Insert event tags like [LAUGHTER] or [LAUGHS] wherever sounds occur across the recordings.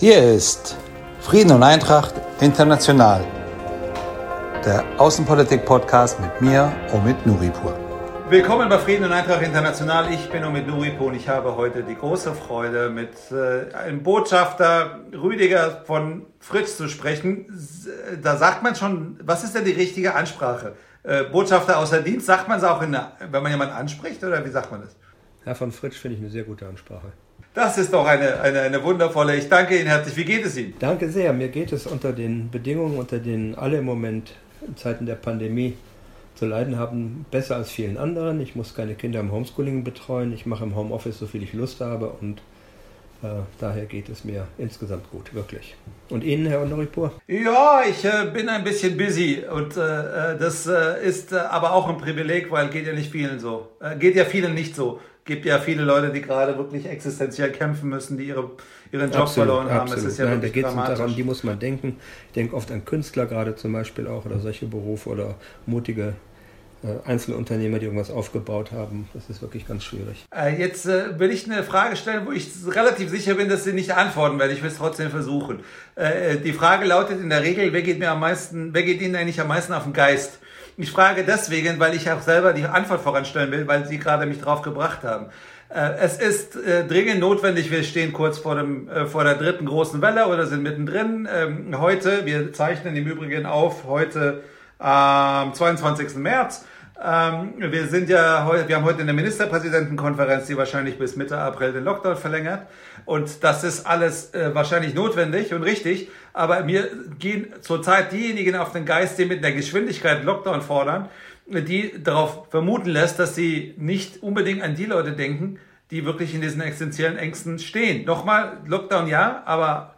Hier ist Frieden und Eintracht International, der Außenpolitik-Podcast mit mir, Omid Nuripur. Willkommen bei Frieden und Eintracht International. Ich bin Omid Nuripur und ich habe heute die große Freude, mit äh, einem Botschafter Rüdiger von Fritsch zu sprechen. Da sagt man schon, was ist denn die richtige Ansprache? Äh, Botschafter außer Dienst, sagt man es auch, in, wenn man jemanden anspricht oder wie sagt man das? Herr von Fritsch finde ich eine sehr gute Ansprache. Das ist doch eine, eine, eine wundervolle. Ich danke Ihnen herzlich. Wie geht es Ihnen? Danke sehr. Mir geht es unter den Bedingungen, unter denen alle im Moment in Zeiten der Pandemie zu leiden haben, besser als vielen anderen. Ich muss keine Kinder im Homeschooling betreuen. Ich mache im Homeoffice so viel ich Lust habe und äh, daher geht es mir insgesamt gut, wirklich. Und Ihnen, Herr Honoripur? Ja, ich äh, bin ein bisschen busy und äh, äh das äh, ist äh, aber auch ein Privileg, weil geht ja nicht vielen so. geht ja vielen nicht so gibt ja viele Leute, die gerade wirklich existenziell kämpfen müssen, die ihre, ihren Job absolut, verloren haben. Absolut. Es ist ja Nein, da geht es daran, die muss man denken. Ich denke oft an Künstler gerade zum Beispiel auch oder solche Berufe oder mutige äh, Einzelunternehmer, die irgendwas aufgebaut haben. Das ist wirklich ganz schwierig. Äh, jetzt äh, will ich eine Frage stellen, wo ich relativ sicher bin, dass Sie nicht antworten werden. Ich will es trotzdem versuchen. Äh, die Frage lautet in der Regel, wer geht mir am meisten, wer geht Ihnen eigentlich am meisten auf den Geist? Ich frage deswegen, weil ich auch selber die Antwort voranstellen will, weil Sie gerade mich drauf gebracht haben. Äh, es ist äh, dringend notwendig, wir stehen kurz vor, dem, äh, vor der dritten großen Welle oder sind mittendrin. Ähm, heute, wir zeichnen im Übrigen auf, heute am 22. März. Ähm, wir sind ja heute, wir haben heute eine Ministerpräsidentenkonferenz, die wahrscheinlich bis Mitte April den Lockdown verlängert. Und das ist alles wahrscheinlich notwendig und richtig. Aber mir gehen zurzeit diejenigen auf den Geist, die mit der Geschwindigkeit Lockdown fordern, die darauf vermuten lässt, dass sie nicht unbedingt an die Leute denken, die wirklich in diesen existenziellen Ängsten stehen. Nochmal, Lockdown ja, aber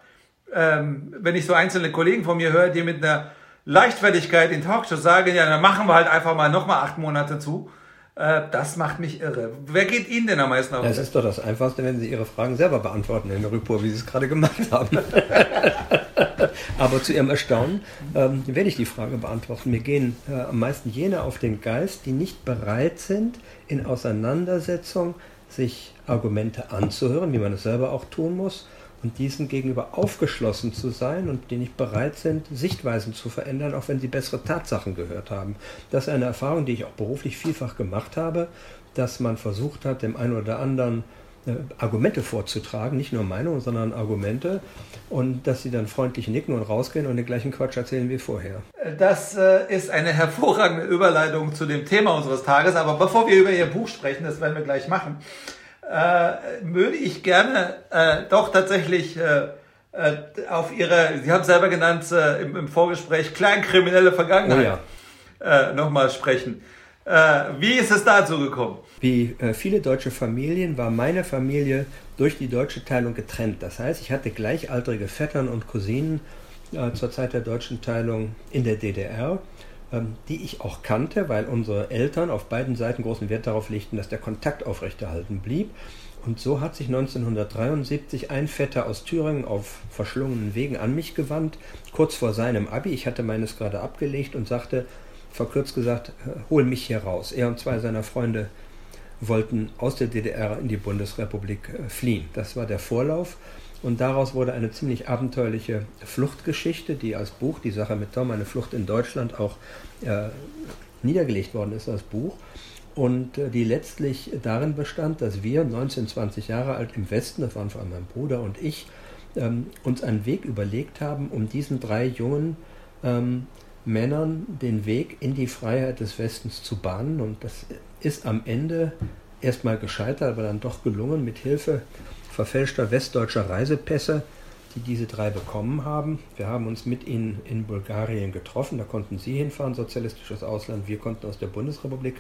ähm, wenn ich so einzelne Kollegen von mir höre, die mit einer Leichtfertigkeit in Talkshows sagen, ja, dann machen wir halt einfach mal nochmal acht Monate zu. Äh, das macht mich irre. Wer geht Ihnen denn am meisten auf? Es ist doch das Einfachste, wenn Sie Ihre Fragen selber beantworten, Herr Rüpur, wie Sie es gerade gemacht haben. [LAUGHS] [LAUGHS] Aber zu Ihrem Erstaunen ähm, werde ich die Frage beantworten. Mir gehen äh, am meisten jene auf den Geist, die nicht bereit sind, in Auseinandersetzung sich Argumente anzuhören, wie man es selber auch tun muss, und diesen gegenüber aufgeschlossen zu sein und die nicht bereit sind, Sichtweisen zu verändern, auch wenn sie bessere Tatsachen gehört haben. Das ist eine Erfahrung, die ich auch beruflich vielfach gemacht habe, dass man versucht hat, dem einen oder anderen äh, Argumente vorzutragen, nicht nur Meinungen, sondern Argumente und dass sie dann freundlich nicken und rausgehen und den gleichen Quatsch erzählen wie vorher. Das äh, ist eine hervorragende Überleitung zu dem Thema unseres Tages, aber bevor wir über Ihr Buch sprechen, das werden wir gleich machen, äh, würde ich gerne äh, doch tatsächlich äh, äh auf Ihre, Sie haben selber genannt äh, im, im, Vorgespräch, kleinkriminelle Vergangenheit oh ja. Äh, nochmal sprechen. Wie ist es dazu gekommen? Wie viele deutsche Familien war meine Familie durch die deutsche Teilung getrennt. Das heißt, ich hatte gleichaltrige Vettern und Cousinen zur Zeit der deutschen Teilung in der DDR ähm, die ich auch kannte, weil unsere Eltern auf beiden Seiten großen Wert darauf legten, dass der Kontakt aufrechterhalten blieb. Und so hat sich 1973 ein Vetter aus Thüringen auf verschlungenen Wegen an mich gewandt, kurz vor seinem Abi. Ich hatte meines gerade abgelegt und sagte, verkürzt gesagt, hol mich hier raus. Er und zwei seiner Freunde wollten aus der DDR in die Bundesrepublik äh, fliehen. Das war der Vorlauf. Und daraus wurde eine ziemlich abenteuerliche Fluchtgeschichte, die als Buch, die Sache mit Tom, eine Flucht in Deutschland, auch äh, niedergelegt worden ist als Buch. Und äh, die letztlich darin bestand, dass wir 19, 20 Jahre alt im Westen, das waren vor allem mein Bruder und ich, ähm, uns einen Weg überlegt haben, um diesen drei jungen ähm, Männern den Weg in die Freiheit des Westens zu bahnen. Und das ist am Ende erstmal gescheitert, aber dann doch gelungen mit Hilfe verfälschter westdeutscher Reisepässe, die diese drei bekommen haben. Wir haben uns mit ihnen in Bulgarien getroffen, da konnten sie hinfahren, sozialistisches Ausland, wir konnten aus der Bundesrepublik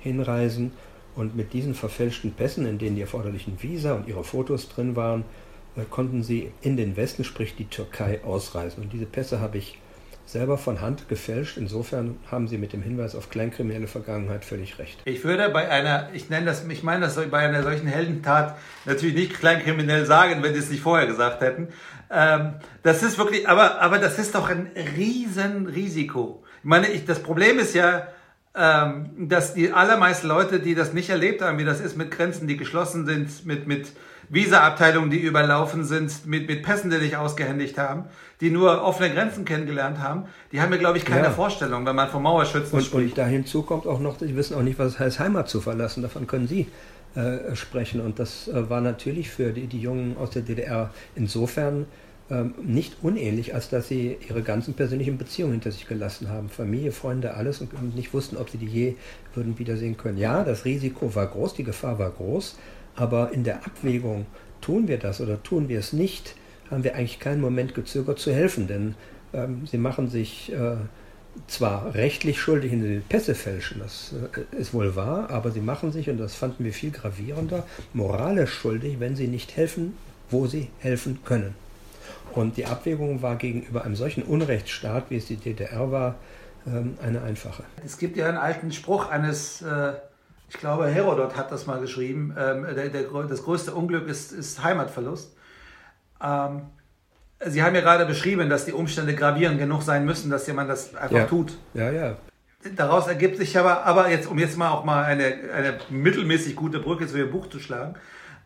hinreisen und mit diesen verfälschten Pässen, in denen die erforderlichen Visa und ihre Fotos drin waren, äh, konnten sie in den Westen, sprich die Türkei, ausreisen. Und diese Pässe habe ich selber von Hand gefälscht. Insofern haben Sie mit dem Hinweis auf kleinkriminelle Vergangenheit völlig recht. Ich würde bei einer, ich nenne das, ich meine das bei einer solchen Heldentat natürlich nicht kleinkriminell sagen, wenn Sie es nicht vorher gesagt hätten. Ähm, das ist wirklich, aber, aber das ist doch ein Riesenrisiko. Ich meine, ich, das Problem ist ja, ähm, dass die allermeisten Leute, die das nicht erlebt haben, wie das ist mit Grenzen, die geschlossen sind, mit, mit Visa-Abteilungen, die überlaufen sind, mit, mit Pässen, die dich ausgehändigt haben, die nur offene Grenzen kennengelernt haben, die haben mir, glaube ich, keine ja. Vorstellung, wenn man vom Mauerschützen und, spricht. Und da hinzu kommt auch noch, sie wissen auch nicht, was es heißt, Heimat zu verlassen. Davon können Sie äh, sprechen. Und das äh, war natürlich für die, die Jungen aus der DDR insofern ähm, nicht unähnlich, als dass sie ihre ganzen persönlichen Beziehungen hinter sich gelassen haben. Familie, Freunde, alles und nicht wussten, ob sie die je würden wiedersehen können. Ja, das Risiko war groß, die Gefahr war groß, aber in der Abwägung, tun wir das oder tun wir es nicht, haben wir eigentlich keinen Moment gezögert zu helfen, denn ähm, sie machen sich äh, zwar rechtlich schuldig, in den Pässe fälschen, das äh, ist wohl wahr, aber sie machen sich, und das fanden wir viel gravierender, moralisch schuldig, wenn sie nicht helfen, wo sie helfen können. Und die Abwägung war gegenüber einem solchen Unrechtsstaat, wie es die DDR war, ähm, eine einfache. Es gibt ja einen alten Spruch eines, äh, ich glaube Herodot hat das mal geschrieben, ähm, das größte Unglück ist, ist Heimatverlust. Ähm, Sie haben ja gerade beschrieben, dass die Umstände gravierend genug sein müssen, dass jemand das einfach ja. tut. Ja, ja. Daraus ergibt sich aber, aber jetzt, um jetzt mal auch mal eine, eine mittelmäßig gute Brücke zu Ihrem Buch zu schlagen,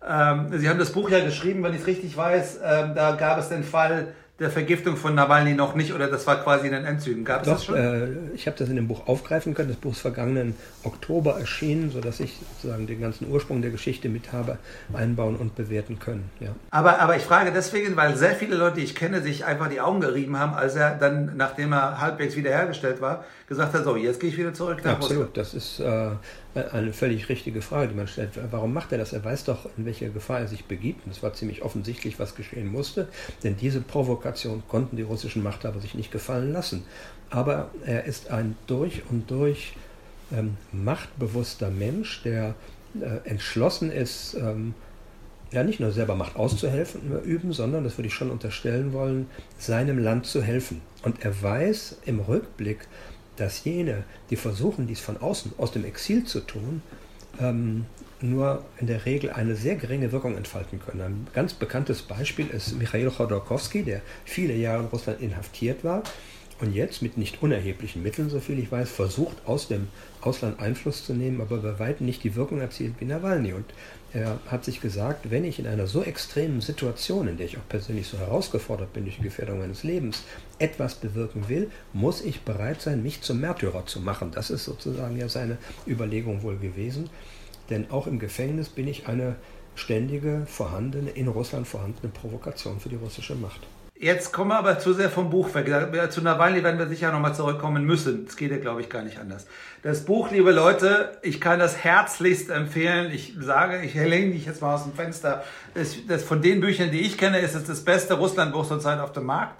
ähm, Sie haben das Buch ja geschrieben, wenn ich es richtig weiß. Ähm, da gab es den Fall der Vergiftung von Nawalny noch nicht oder das war quasi in den Endzügen. Gab es das schon? Äh, ich habe das in dem Buch aufgreifen können. Das Buch ist vergangenen Oktober erschienen, sodass ich sozusagen den ganzen Ursprung der Geschichte mit habe einbauen und bewerten können. Ja. Aber, aber ich frage deswegen, weil sehr viele Leute, die ich kenne, sich einfach die Augen gerieben haben, als er dann, nachdem er halbwegs wiederhergestellt war, gesagt hat, so, jetzt gehe ich wieder zurück nach Absolut, Russland. das ist äh, eine völlig richtige Frage, die man stellt. Warum macht er das? Er weiß doch, in welche Gefahr er sich begibt. Und es war ziemlich offensichtlich, was geschehen musste. Denn diese Provokation konnten die russischen Machthaber sich nicht gefallen lassen. Aber er ist ein durch und durch ähm, machtbewusster Mensch, der äh, entschlossen ist, ähm, ja nicht nur selber Macht auszuhelfen, üben, sondern, das würde ich schon unterstellen wollen, seinem Land zu helfen. Und er weiß im Rückblick, dass jene, die versuchen, dies von außen, aus dem Exil zu tun, ähm, nur in der Regel eine sehr geringe Wirkung entfalten können. Ein ganz bekanntes Beispiel ist Michail Chodorkowski, der viele Jahre in Russland inhaftiert war und jetzt mit nicht unerheblichen Mitteln, soviel ich weiß, versucht, aus dem Ausland Einfluss zu nehmen, aber bei weitem nicht die Wirkung erzielt wie Nawalny. Und er hat sich gesagt, wenn ich in einer so extremen Situation, in der ich auch persönlich so herausgefordert bin durch die Gefährdung meines Lebens, etwas bewirken will, muss ich bereit sein, mich zum Märtyrer zu machen. Das ist sozusagen ja seine Überlegung wohl gewesen. Denn auch im Gefängnis bin ich eine ständige, vorhandene, in Russland vorhandene Provokation für die russische Macht. Jetzt kommen wir aber zu sehr vom Buch weg. Zu Nawalny werden wir sicher nochmal zurückkommen müssen. Das geht ja, glaube ich, gar nicht anders. Das Buch, liebe Leute, ich kann das herzlichst empfehlen. Ich sage, ich lehne dich jetzt mal aus dem Fenster. Das, das von den Büchern, die ich kenne, ist es das beste Russlandbuch zurzeit auf dem Markt.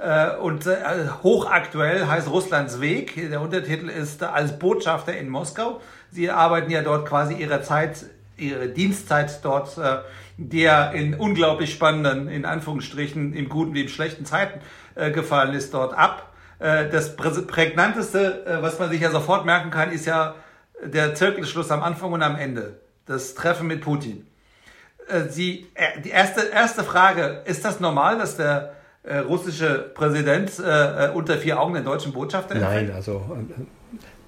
Äh, und äh, hochaktuell heißt Russlands Weg. Der Untertitel ist als Botschafter in Moskau. Sie arbeiten ja dort quasi ihre Zeit, ihre Dienstzeit dort äh, der in unglaublich spannenden, in Anführungsstrichen, im guten wie im schlechten Zeiten äh, gefallen ist, dort ab. Äh, das prägnanteste, äh, was man sich ja sofort merken kann, ist ja der Zirkelschluss am Anfang und am Ende. Das Treffen mit Putin. Äh, Sie, äh, die erste, erste Frage, ist das normal, dass der äh, russische Präsident unter vier Augen den deutschen Botschafter empfängt? Nein, also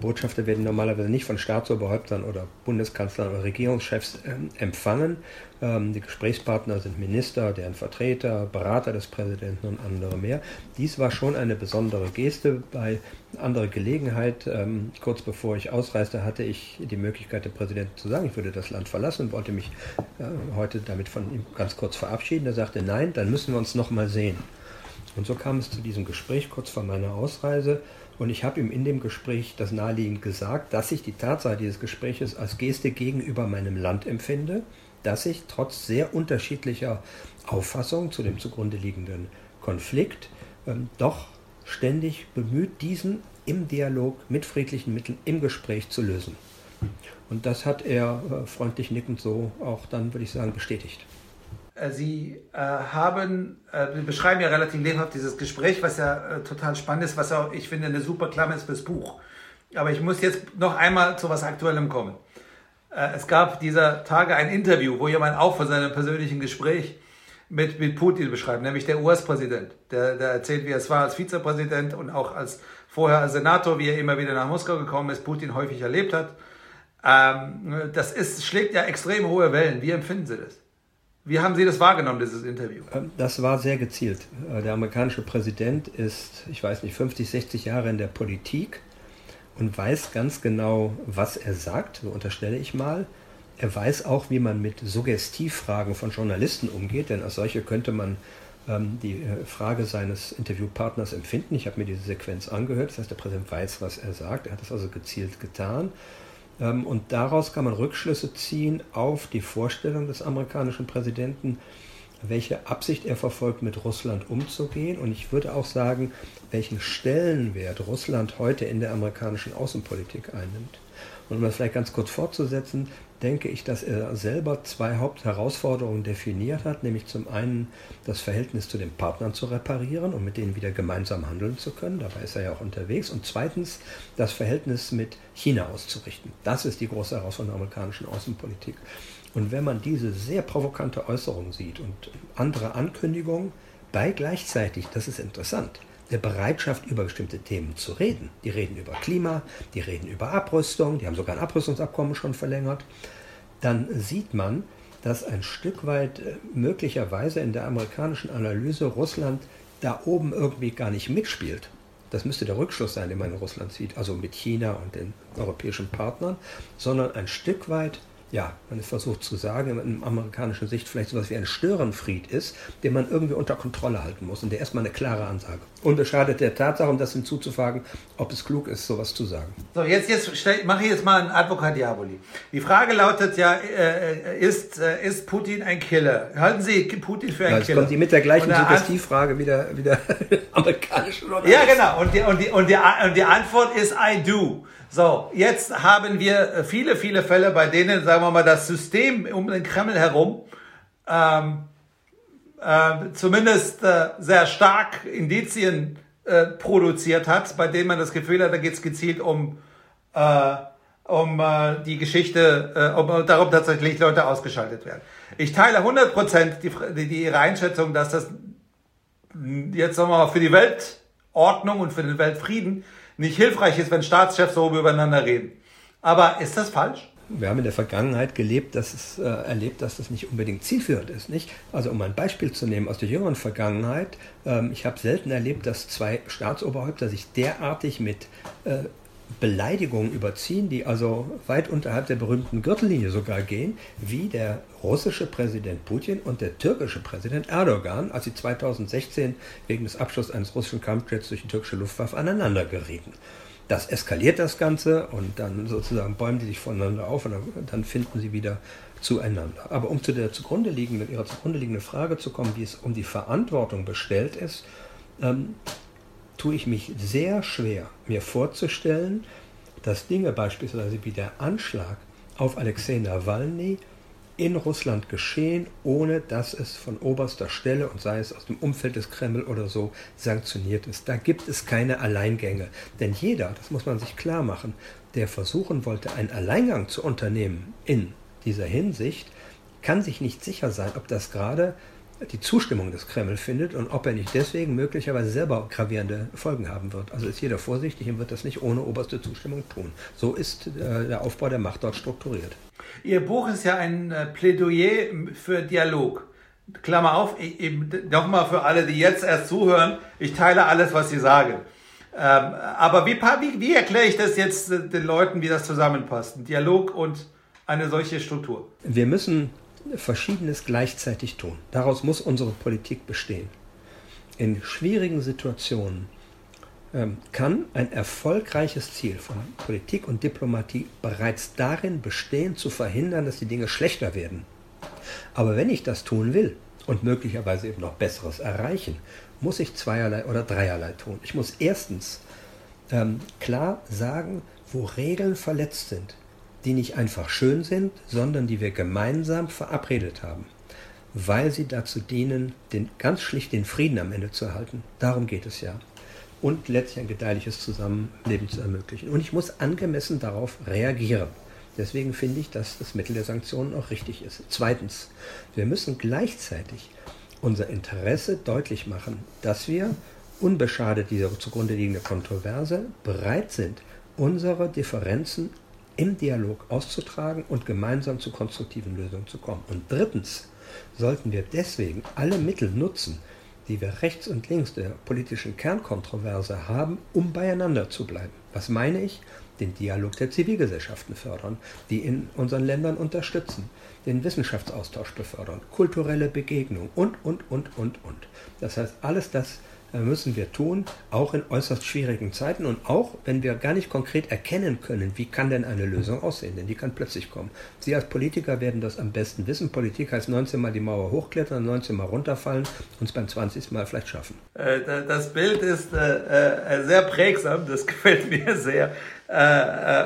Botschafter werden normalerweise nicht von Staatsoberhäuptern oder Bundeskanzlern oder Regierungschefs äh, empfangen. Ähm, die Gesprächspartner sind Minister, deren Vertreter, Berater des Präsidenten und andere mehr. Dies war schon eine besondere Geste. Bei anderer Gelegenheit, ähm, kurz bevor ich ausreiste, hatte ich die Möglichkeit, dem Präsidenten zu sagen, ich würde das Land verlassen und wollte mich äh, heute damit von ihm ganz kurz verabschieden. Er sagte, nein, dann müssen wir uns noch mal sehen. Und so kam es zu diesem Gespräch kurz vor meiner Ausreise. Und ich habe ihm in dem Gespräch das naheliegend gesagt, dass ich die Tatsache dieses Gespräches als Geste gegenüber meinem Land empfinde, dass ich trotz sehr unterschiedlicher Auffassung zu dem zugrunde liegenden Konflikt ähm, doch ständig bemüht, diesen im Dialog mit friedlichen Mitteln im Gespräch zu lösen. Und das hat er äh, freundlich nickend so auch dann, würde ich sagen, bestätigt. Äh, Sie äh, haben, äh, beschreiben ja relativ lebhaft dieses Gespräch, was ja äh, total spannend ist, was auch, ich finde, eine super Klammer ist fürs Buch. Aber ich muss jetzt noch einmal zu was Aktuellem kommen. Äh, es gab dieser Tage ein Interview, wo jemand auch von seinem persönlichen Gespräch mit, mit Putin beschreibt, nämlich der US-Präsident. Der, der erzählt, wie es war als Vizepräsident und auch als vorher als Senator, wie er immer wieder nach Moskau gekommen ist, Putin häufig erlebt hat. Ähm, das ist, schlägt ja extrem hohe Wellen. Wie empfinden Sie das? Wie haben Sie das wahrgenommen, dieses Interview? Ähm, das war sehr gezielt. Äh, der amerikanische Präsident ist, ich weiß nicht, 50, 60 Jahre in der Politik und weiß ganz genau, was er sagt, so unterstelle ich mal. Er weiß auch, wie man mit Suggestivfragen von Journalisten umgeht, denn als solche könnte man ähm, die äh, Frage seines Interviewpartners empfinden. Ich habe mir diese Sequenz angehört, das heißt, der Präsident weiß, was er sagt, er hat es also gezielt getan. Ähm, und daraus kann man Rückschlüsse ziehen auf die Vorstellung des amerikanischen Präsidenten, welche Absicht er verfolgt, mit Russland umzugehen. Und ich würde auch sagen, welchen Stellenwert Russland heute in der amerikanischen Außenpolitik einnimmt. Und um das vielleicht ganz kurz fortzusetzen, denke ich, dass er selber zwei Hauptherausforderungen definiert hat, nämlich zum einen das Verhältnis zu den Partnern zu reparieren und mit denen wieder gemeinsam handeln zu können, dabei ist er ja auch unterwegs, und zweitens das Verhältnis mit China auszurichten. Das ist die große Herausforderung der amerikanischen Außenpolitik. Und wenn man diese sehr provokante Äußerung sieht und andere Ankündigungen, bei gleichzeitig, das ist interessant, der Bereitschaft, über bestimmte Themen zu reden. Die reden über Klima, die reden über Abrüstung, die haben sogar ein Abrüstungsabkommen schon verlängert. Dann sieht man, dass ein Stück weit äh, möglicherweise in der amerikanischen Analyse Russland da oben irgendwie gar nicht mitspielt. Das müsste der Rückschluss sein, den man in Russland sieht, also mit China und den europäischen Partnern, sondern ein Stück weit ja, man ist versucht zu sagen, in amerikanischer Sicht vielleicht so etwas wie ein Störenfried ist, den man irgendwie unter Kontrolle halten muss. Und der erstmal eine klare Ansage. Unbeschadet der Tatsache, um das hinzuzufragen, ob es klug ist, sowas zu sagen. So, jetzt, jetzt stell, mache ich jetzt mal einen Advokat Diaboli. Die Frage lautet ja, äh, ist, äh, ist Putin ein Killer? Halten Sie Putin für einen ja, jetzt Killer? kommt die mit der gleichen Suggestivfrage wieder, wieder [LAUGHS] amerikanisch. Ja, genau. Und die, und, die, und, die, und die Antwort ist I do. So, jetzt haben wir äh, viele, viele Fälle, bei denen, sagen wir mal, das System um den Kreml herum ähm, äh, zumindest äh, sehr stark Indizien äh, produziert hat, bei denen man das Gefühl hat, da geht es gezielt um, äh, um äh, die Geschichte, äh, um darum tatsächlich Leute ausgeschaltet werden. Ich teile 100% die, die, die ihre Einschätzung, dass das jetzt sagen wir mal für die Weltordnung und für den Weltfrieden nicht hilfreich ist, wenn Staatschefs so übereinander reden. Aber ist das falsch? Wir haben in der Vergangenheit gelebt, dass es, äh, erlebt, dass das nicht unbedingt zielführend ist. Nicht? Also um ein Beispiel zu nehmen aus der jüngeren Vergangenheit, ähm, ich habe selten erlebt, dass zwei Staatsoberhäupter sich derartig mit äh, Beleidigungen überziehen, die also weit unterhalb der berühmten Gürtellinie sogar gehen, wie der russische Präsident Putin und der türkische Präsident Erdogan, als sie 2016 wegen des Abschlusses eines russischen Kampfjets durch die türkische Luftwaffe aneinander gerieten. Das eskaliert das Ganze und dann sozusagen bäumen die sich voneinander auf und dann finden sie wieder zueinander. Aber um zu der zugrunde liegenden, ihrer zugrunde liegenden Frage zu kommen, wie es um die Verantwortung bestellt ist, ähm, tue ich mich sehr schwer, mir vorzustellen, dass Dinge beispielsweise wie der Anschlag auf Alexei Nawalny in Russland geschehen, ohne dass es von oberster Stelle und sei es aus dem Umfeld des Kreml oder so sanktioniert ist. Da gibt es keine Alleingänge. Denn jeder, das muss man sich klar machen, der versuchen wollte, einen Alleingang zu unternehmen in dieser Hinsicht, kann sich nicht sicher sein, ob das gerade die Zustimmung des Kreml findet und ob er nicht deswegen möglicherweise selber gravierende Folgen haben wird. Also ist jeder vorsichtig und wird das nicht ohne oberste Zustimmung tun. So ist äh, der Aufbau der Macht dort strukturiert. Ihr Buch ist ja ein äh, Plädoyer für Dialog. Klammer auf, nochmal für alle, die jetzt erst zuhören, ich teile alles, was Sie sagen. Ähm, aber wie, wie, wie erkläre ich das jetzt äh, den Leuten, wie das zusammenpasst? Ein Dialog und eine solche Struktur. Wir müssen Verschiedenes gleichzeitig tun. Daraus muss unsere Politik bestehen. In schwierigen Situationen ähm, kann ein erfolgreiches Ziel von Politik und Diplomatie bereits darin bestehen, zu verhindern, dass die Dinge schlechter werden. Aber wenn ich das tun will und möglicherweise eben noch Besseres erreichen, muss ich zweierlei oder dreierlei tun. Ich muss erstens ähm, klar sagen, wo Regeln verletzt sind, die nicht einfach schön sind, sondern die wir gemeinsam verabredet haben, weil sie dazu dienen, den, ganz schlicht den Frieden am Ende zu erhalten. Darum geht es ja. Und letztlich ein gedeihliches Zusammenleben zu ermöglichen. Und ich muss angemessen darauf reagieren. Deswegen finde ich, dass das Mittel der Sanktionen auch richtig ist. Zweitens, wir müssen gleichzeitig unser Interesse deutlich machen, dass wir, unbeschadet dieser zugrunde liegenden Kontroverse, bereit sind, unsere Differenzen im Dialog auszutragen und gemeinsam zu konstruktiven Lösungen zu kommen. Und drittens sollten wir deswegen alle Mittel nutzen, die wir rechts und links der politischen Kernkontroverse haben, um beieinander zu bleiben. Was meine ich? Den Dialog der Zivilgesellschaften fördern, die in unseren Ländern unterstützen, den Wissenschaftsaustausch befördern, kulturelle Begegnung und, und, und, und, und. Das heißt, alles das müssen wir tun, auch in äußerst schwierigen Zeiten und auch, wenn wir gar nicht konkret erkennen können, wie kann denn eine Lösung aussehen, denn die kann plötzlich kommen. Sie als Politiker werden das am besten wissen. Politik heißt 19 Mal die Mauer hochklettern, 19 Mal runterfallen und es beim 20. Mal vielleicht schaffen. Äh, das Bild ist äh, sehr prägsam, das [LAUGHS] gefällt mir sehr.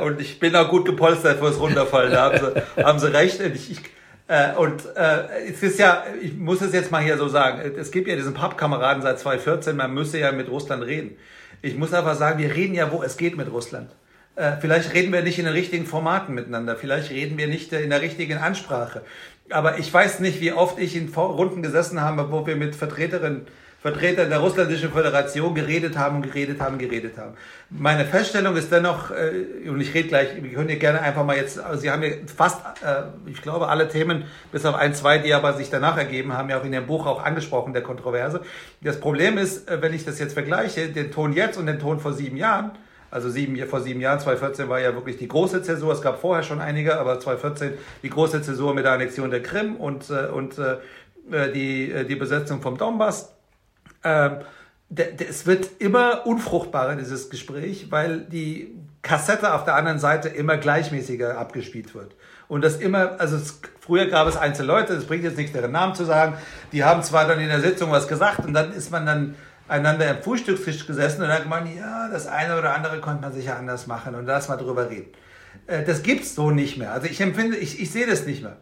Und ich bin auch gut gepolstert fürs Runterfallen, da haben Sie, haben Sie recht. Ich äh, und äh, es ist ja, ich muss es jetzt mal hier so sagen, es gibt ja diesen Pappkameraden seit 2014, man müsse ja mit Russland reden. Ich muss einfach sagen, wir reden ja, wo es geht mit Russland. Äh, vielleicht reden wir nicht in den richtigen Formaten miteinander, vielleicht reden wir nicht in der richtigen Ansprache. Aber ich weiß nicht, wie oft ich in Runden gesessen habe, wo wir mit Vertreterinnen Vertreter der russländischen Föderation geredet haben, geredet haben, geredet haben. Meine Feststellung ist dennoch, äh, und ich rede gleich, wir können hier gerne einfach mal jetzt, also Sie haben ja fast, äh, ich glaube, alle Themen, bis auf ein, zwei, die aber sich danach ergeben, haben ja auch in Ihrem Buch auch angesprochen, der Kontroverse. Das Problem ist, äh, wenn ich das jetzt vergleiche, den Ton jetzt und den Ton vor sieben Jahren, also sieben, vor sieben Jahren, 2014 war ja wirklich die große Zäsur. Es gab vorher schon einige, aber 2014 die große Zäsur mit der Annexion der Krim und, und äh, die, die Besetzung vom Donbass ähm, es wird immer unfruchtbarer, dieses Gespräch, weil die Kassette auf der anderen Seite immer gleichmäßiger abgespielt wird. Und das immer, also es, früher gab es einzelne Leute, es bringt jetzt nichts, deren Namen zu sagen, die haben zwar dann in der Sitzung was gesagt und dann ist man dann einander am Frühstückstisch gesessen und dann hat man, ja, das eine oder andere konnte man sicher anders machen und lass mal drüber reden. Äh, das gibt's so nicht mehr. Also ich empfinde, ich, ich sehe das nicht mehr.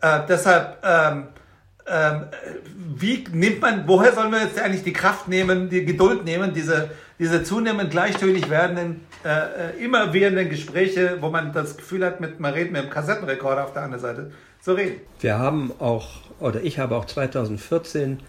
Äh, deshalb, ähm, ähm, wie nimmt man, woher sollen wir jetzt eigentlich die Kraft nehmen, die Geduld nehmen, diese, diese zunehmend gleichtönig werdenden, äh, äh immer währenden Gespräche, wo man das Gefühl hat, mit, man redet mit einem Kassettenrekorder auf der anderen Seite zu reden. Wir haben auch, oder ich habe auch 2014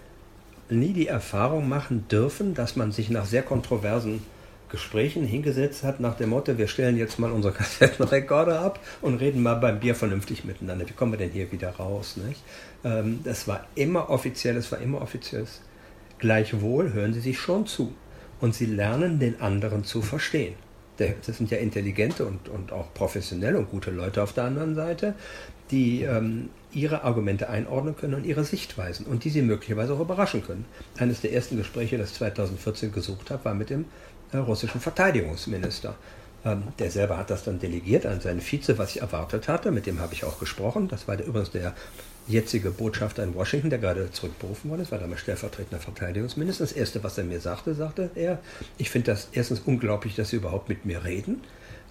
nie die Erfahrung machen dürfen, dass man sich nach sehr kontroversen Gesprächen hingesetzt hat nach dem Motto, wir stellen jetzt mal unsere [LAUGHS] Kassettenrekorder ab und reden mal beim Bier vernünftig miteinander. Wie kommen wir denn hier wieder raus? Nicht? Ähm, das war immer offiziell, es war immer offiziell. Gleichwohl hören sie sich schon zu und sie lernen den anderen zu verstehen. Das sind ja intelligente und, und auch professionelle und gute Leute auf der anderen Seite, die ähm, ihre Argumente einordnen können und ihre Sichtweisen und die sie möglicherweise auch überraschen können. Eines der ersten Gespräche, das ich 2014 gesucht habe, war mit dem russischen Verteidigungsminister. Ähm, der selber hat das dann delegiert an seinen Vize, was ich erwartet hatte. Mit dem habe ich auch gesprochen. Das war übrigens der jetzige Botschafter in Washington, der gerade zurückberufen worden ist, war damals stellvertretender Verteidigungsminister. Das Erste, was er mir sagte, sagte er, ich finde das erstens unglaublich, dass Sie überhaupt mit mir reden.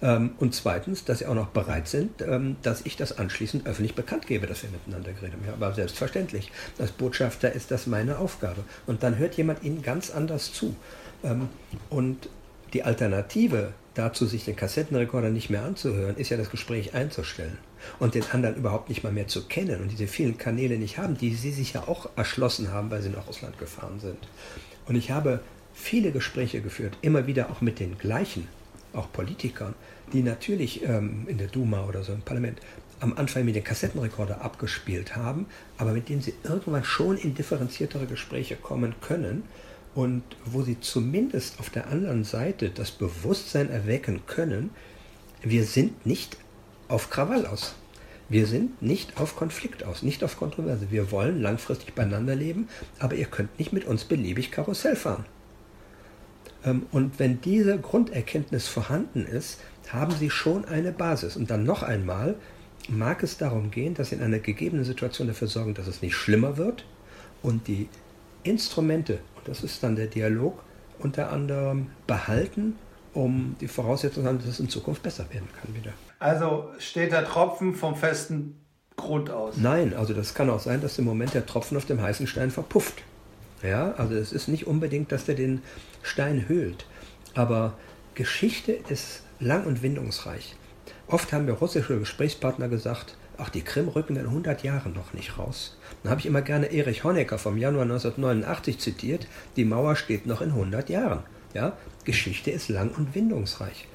Ähm, und zweitens, dass Sie auch noch bereit sind, ähm, dass ich das anschließend öffentlich bekannt gebe, dass wir miteinander geredet haben. Ja, aber selbstverständlich, als Botschafter ist das meine Aufgabe. Und dann hört jemand Ihnen ganz anders zu. Ähm, und die Alternative dazu, sich den Kassettenrekorder nicht mehr anzuhören, ist ja das Gespräch einzustellen und den anderen überhaupt nicht mal mehr zu kennen und diese vielen Kanäle nicht haben, die sie sich ja auch erschlossen haben, weil sie nach Russland gefahren sind. Und ich habe viele Gespräche geführt, immer wieder auch mit den gleichen, auch Politikern, die natürlich ähm, in der Duma oder so im Parlament am Anfang mit den Kassettenrekorder abgespielt haben, aber mit denen sie irgendwann schon in differenziertere Gespräche kommen können und wo sie zumindest auf der anderen Seite das Bewusstsein erwecken können, wir sind nicht auf Krawall aus. Wir sind nicht auf Konflikt aus, nicht auf Kontroverse. Wir wollen langfristig beieinander leben, aber ihr könnt nicht mit uns beliebig Karussell fahren. Ähm, und wenn diese Grunderkenntnis vorhanden ist, haben sie schon eine Basis. Und dann noch einmal, mag es darum gehen, dass sie in einer gegebenen Situation dafür sorgen, dass es nicht schlimmer wird und die Instrumente das ist dann der Dialog, unter anderem behalten, um die Voraussetzungen zu haben, dass es in Zukunft besser werden kann wieder. Also steht der Tropfen vom festen Grund aus? Nein, also das kann auch sein, dass im Moment der Tropfen auf dem heißen Stein verpufft. Ja, also es ist nicht unbedingt, dass der den Stein höhlt. Aber Geschichte ist lang und windungsreich. Oft haben mir russische Gesprächspartner gesagt, ach, die Krim rücken in 100 Jahren noch nicht raus. Dann habe ich immer gerne Erich Honecker vom Januar 1989 zitiert, die Mauer steht noch in 100 Jahren. Ja? Geschichte ist lang und windungsreich.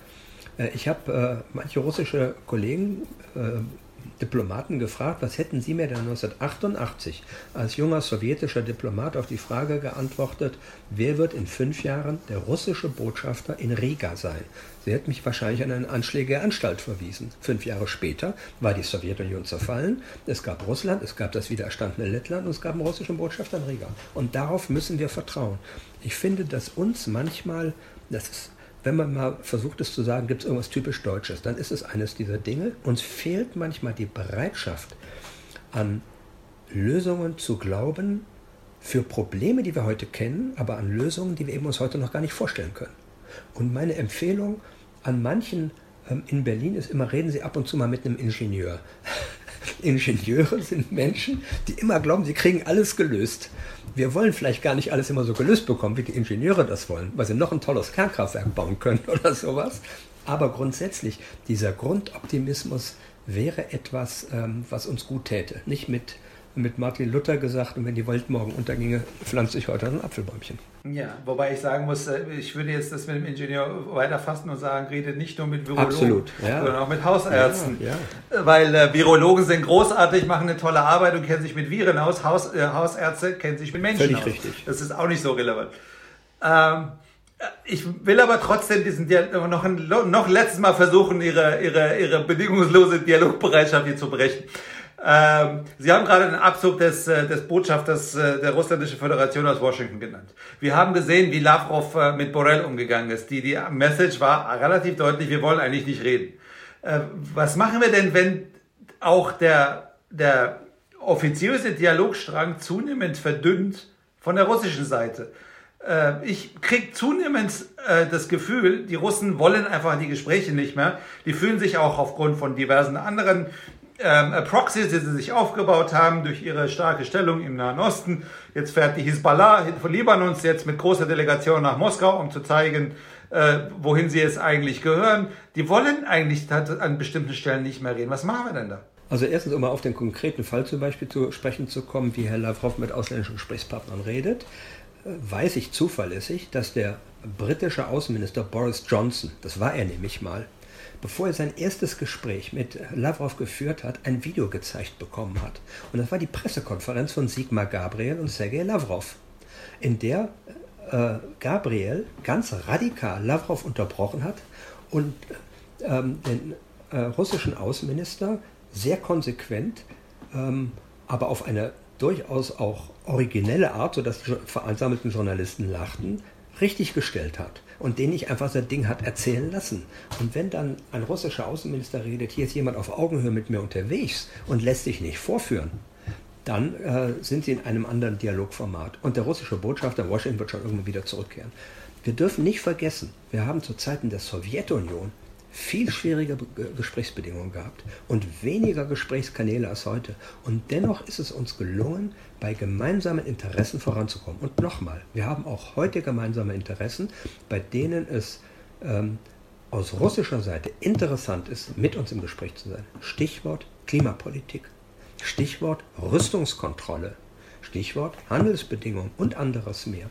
Äh, ich habe äh, manche russische Kollegen, äh, Diplomaten gefragt, was hätten Sie mir denn 1988 als junger sowjetischer Diplomat auf die Frage geantwortet, wer wird in fünf Jahren der russische Botschafter in Riga sein? Sie hätten mich wahrscheinlich an eine anschlägige Anstalt verwiesen. Fünf Jahre später war die Sowjetunion zerfallen, es gab Russland, es gab das widerstandene Lettland und es gab einen russischen Botschafter in Riga. Und darauf müssen wir vertrauen. Ich finde, dass uns manchmal, das ist wenn man mal versucht es zu sagen, gibt es irgendwas typisch Deutsches, dann ist es eines dieser Dinge. Uns fehlt manchmal die Bereitschaft, an Lösungen zu glauben für Probleme, die wir heute kennen, aber an Lösungen, die wir eben uns heute noch gar nicht vorstellen können. Und meine Empfehlung an manchen ähm, in Berlin ist immer, reden Sie ab und zu mal mit einem Ingenieur. Ingenieure sind Menschen, die immer glauben, sie kriegen alles gelöst wir wollen vielleicht gar nicht alles immer so gelöst bekommen, wie die Ingenieure das wollen, weil sie noch ein tolles Kernkraftwerk bauen können [LAUGHS] oder sowas. Aber grundsätzlich, dieser Grundoptimismus wäre etwas, ähm, was uns gut täte. Nicht mit mit Martin Luther gesagt, und wenn die Welt morgen unterginge, pflanze ich heute ein Apfelbäumchen. Ja, wobei ich sagen muss, äh, ich würde jetzt das mit dem Ingenieur weiterfassen und sagen, redet nicht nur mit Virologen, Absolut, ja. sondern auch mit Hausärzten. Ja, ja. Weil äh, Virologen sind großartig, machen eine tolle Arbeit und kennen sich mit Viren aus. Haus, äh, Hausärzte kennen sich mit Menschen Völlig aus. richtig. Das ist auch nicht so relevant. Ähm, ich will aber trotzdem diesen Dialog noch, ein, noch letztes Mal versuchen, ihre, ihre, ihre bedingungslose Dialogbereitschaft hier zu brechen. Ähm, Sie haben gerade den Abzug des, äh, des Botschafters äh, der Russlandischen Föderation aus Washington genannt. Wir haben gesehen, wie Lavrov äh, mit Borrell umgegangen ist. Die, die Message war relativ deutlich, wir wollen eigentlich nicht reden. Äh, was machen wir denn, wenn auch der, der offiziöse Dialogstrang zunehmend verdünnt von der russischen Seite? Ich kriege zunehmend äh, das Gefühl, die Russen wollen einfach die Gespräche nicht mehr. Die fühlen sich auch aufgrund von diversen anderen ähm, Proxys, die sie sich aufgebaut haben durch ihre starke Stellung im Nahen Osten. Jetzt fährt die Hisbollah von Libanons jetzt mit großer Delegation nach Moskau, um zu zeigen, äh, wohin sie jetzt eigentlich gehören. Die wollen eigentlich an bestimmten Stellen nicht mehr reden. Was machen wir denn da? Also erstens, um mal auf den konkreten Fall zum Beispiel zu sprechen zu kommen, wie Herr Lavrov mit ausländischen Gesprächspartnern redet, äh, weiß ich zuverlässig, dass der britische Außenminister Boris Johnson, das war er nämlich mal, bevor er sein erstes Gespräch mit Lavrov geführt hat, ein Video gezeigt bekommen hat. Und das war die Pressekonferenz von Sigmar Gabriel und Sergei Lavrov, in der äh, Gabriel ganz radikal Lavrov unterbrochen hat und ähm, den äh, russischen Außenminister sehr konsequent, ähm, aber auf eine durchaus auch originelle Art, sodass die vereinsammelten Journalisten lachten, richtig gestellt hat und den nicht einfach sein Ding hat erzählen lassen. Und wenn dann ein russischer Außenminister redet, hier ist jemand auf Augenhöhe mit mir unterwegs und lässt sich nicht vorführen, dann äh, sind sie in einem anderen Dialogformat. Und der russische Botschafter in Washington wird schon irgendwann wieder zurückkehren. Wir dürfen nicht vergessen, wir haben zu Zeiten der Sowjetunion viel schwierige Gesprächsbedingungen gehabt und weniger Gesprächskanäle als heute. Und dennoch ist es uns gelungen, bei gemeinsamen Interessen voranzukommen. Und nochmal, wir haben auch heute gemeinsame Interessen, bei denen es ähm, aus russischer Seite interessant ist, mit uns im Gespräch zu sein. Stichwort Klimapolitik, Stichwort Rüstungskontrolle, Stichwort Handelsbedingungen und anderes mehr.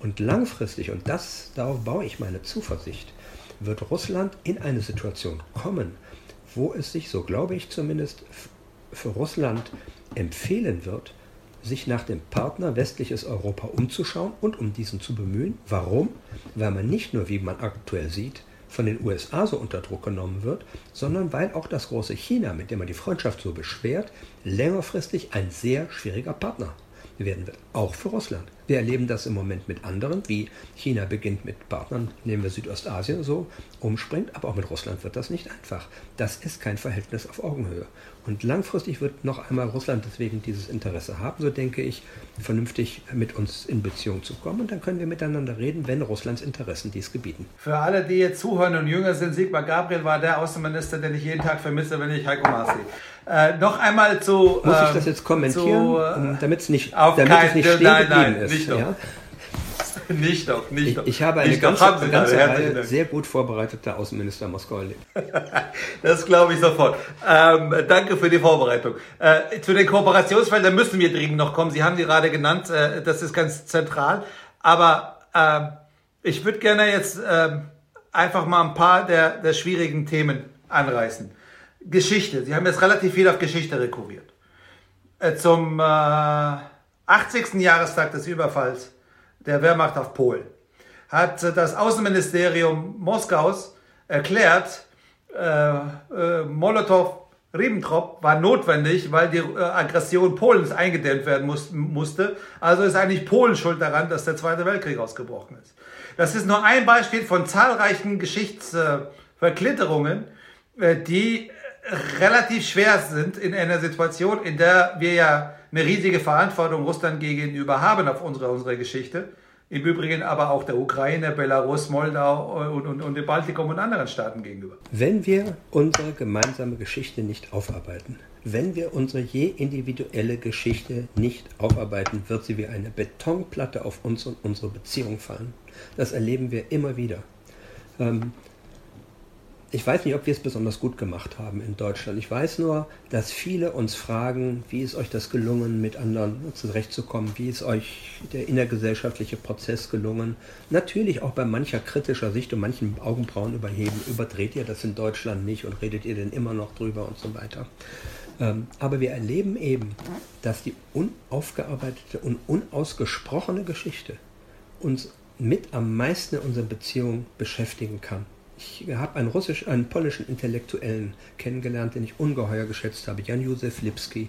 Und langfristig, und das, darauf baue ich meine Zuversicht, wird Russland in eine Situation kommen, wo es sich, so glaube ich zumindest, für Russland empfehlen wird, sich nach dem Partner westliches Europa umzuschauen und um diesen zu bemühen. Warum? Weil man nicht nur, wie man aktuell sieht, von den USA so unter Druck genommen wird, sondern weil auch das große China, mit dem man die Freundschaft so beschwert, längerfristig ein sehr schwieriger Partner werden wird, auch für Russland. Wir erleben das im Moment mit anderen, wie China beginnt mit Partnern, nehmen wir Südostasien so, umspringt, aber auch mit Russland wird das nicht einfach. Das ist kein Verhältnis auf Augenhöhe. Und langfristig wird noch einmal Russland deswegen dieses Interesse haben, so denke ich, vernünftig mit uns in Beziehung zu kommen. Und dann können wir miteinander reden, wenn Russlands Interessen dies gebieten. Für alle, die jetzt zuhören und jünger sind, Sigmar Gabriel war der Außenminister, den ich jeden Tag vermisse, wenn ich Heiko Maas sehe. Äh, noch einmal zu. Muss ich das jetzt kommentieren, äh, damit es nicht, damit kein, es nicht stehen nein, nein, ist? Nicht ja? [LAUGHS] Nicht doch, nicht doch. Ich, ich habe eine nicht ganze, doch, ganze Reihe sehr gut vorbereiteter Außenminister Moskau erlebt. [LAUGHS] das glaube ich sofort. Ähm, danke für die Vorbereitung. Äh, zu den Kooperationsfeldern müssen wir dringend noch kommen. Sie haben die gerade genannt, äh, das ist ganz zentral. Aber äh, ich würde gerne jetzt ähm, einfach mal ein paar der, der schwierigen Themen anreißen. Geschichte. Sie haben jetzt relativ viel auf Geschichte rekurriert. Äh, zum äh, 80. Jahrestag des Überfalls der Wehrmacht auf Polen hat das Außenministerium Moskaus erklärt, äh, äh, Molotow-Ribbentrop war notwendig, weil die äh, Aggression Polens eingedämmt werden muss, musste. Also ist eigentlich Polen schuld daran, dass der Zweite Weltkrieg ausgebrochen ist. Das ist nur ein Beispiel von zahlreichen Geschichtsverklitterungen, äh, die relativ schwer sind in einer Situation, in der wir ja eine riesige Verantwortung Russland gegenüber haben auf unsere, unsere Geschichte. Im Übrigen aber auch der Ukraine, Belarus, Moldau und, und, und dem Baltikum und anderen Staaten gegenüber. Wenn wir unsere gemeinsame Geschichte nicht aufarbeiten, wenn wir unsere je individuelle Geschichte nicht aufarbeiten, wird sie wie eine Betonplatte auf uns und unsere Beziehung fallen. Das erleben wir immer wieder. Ähm, ich weiß nicht, ob wir es besonders gut gemacht haben in Deutschland. Ich weiß nur, dass viele uns fragen, wie ist euch das gelungen, mit anderen zurechtzukommen? Wie ist euch der innergesellschaftliche Prozess gelungen? Natürlich auch bei mancher kritischer Sicht und manchen Augenbrauen überheben. Überdreht ihr das in Deutschland nicht und redet ihr denn immer noch drüber und so weiter? Ähm, aber wir erleben eben, dass die unaufgearbeitete und unausgesprochene Geschichte uns mit am meisten in unseren Beziehungen beschäftigen kann. Ich habe einen, russisch, einen polnischen Intellektuellen kennengelernt, den ich ungeheuer geschätzt habe, Jan-Józef Lipski,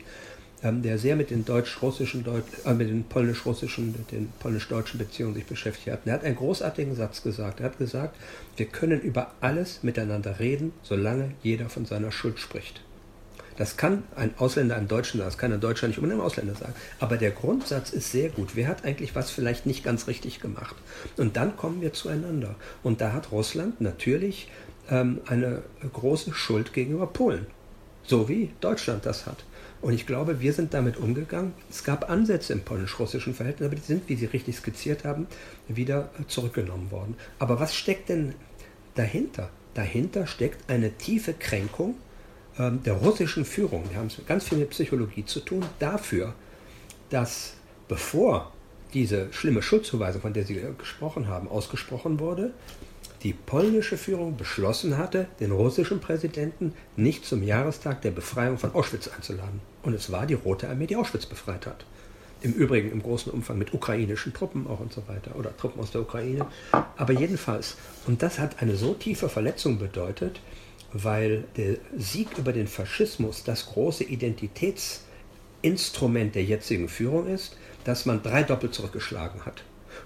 ähm, der sehr mit den deutsch-russischen, äh, mit den polnisch-russischen, den polnisch-deutschen Beziehungen sich beschäftigt hat. er hat einen großartigen Satz gesagt. Er hat gesagt, wir können über alles miteinander reden, solange jeder von seiner Schuld spricht. Das kann ein Ausländer einem Deutschen sagen, das kann ein Deutscher nicht unbedingt einem Ausländer sagen. Aber der Grundsatz ist sehr gut. Wer hat eigentlich was vielleicht nicht ganz richtig gemacht? Und dann kommen wir zueinander. Und da hat Russland natürlich ähm, eine große Schuld gegenüber Polen. So wie Deutschland das hat. Und ich glaube, wir sind damit umgegangen. Es gab Ansätze im polnisch-russischen Verhältnis, aber die sind, wie Sie richtig skizziert haben, wieder zurückgenommen worden. Aber was steckt denn dahinter? Dahinter steckt eine tiefe Kränkung der russischen Führung, wir haben es ganz viel mit Psychologie zu tun, dafür, dass bevor diese schlimme Schuldzuweisung, von der Sie gesprochen haben, ausgesprochen wurde, die polnische Führung beschlossen hatte, den russischen Präsidenten nicht zum Jahrestag der Befreiung von Auschwitz einzuladen. Und es war die Rote Armee, die Auschwitz befreit hat. Im Übrigen im großen Umfang mit ukrainischen Truppen auch und so weiter oder Truppen aus der Ukraine. Aber jedenfalls, und das hat eine so tiefe Verletzung bedeutet, weil der Sieg über den Faschismus das große Identitätsinstrument der jetzigen Führung ist, dass man drei doppelt zurückgeschlagen hat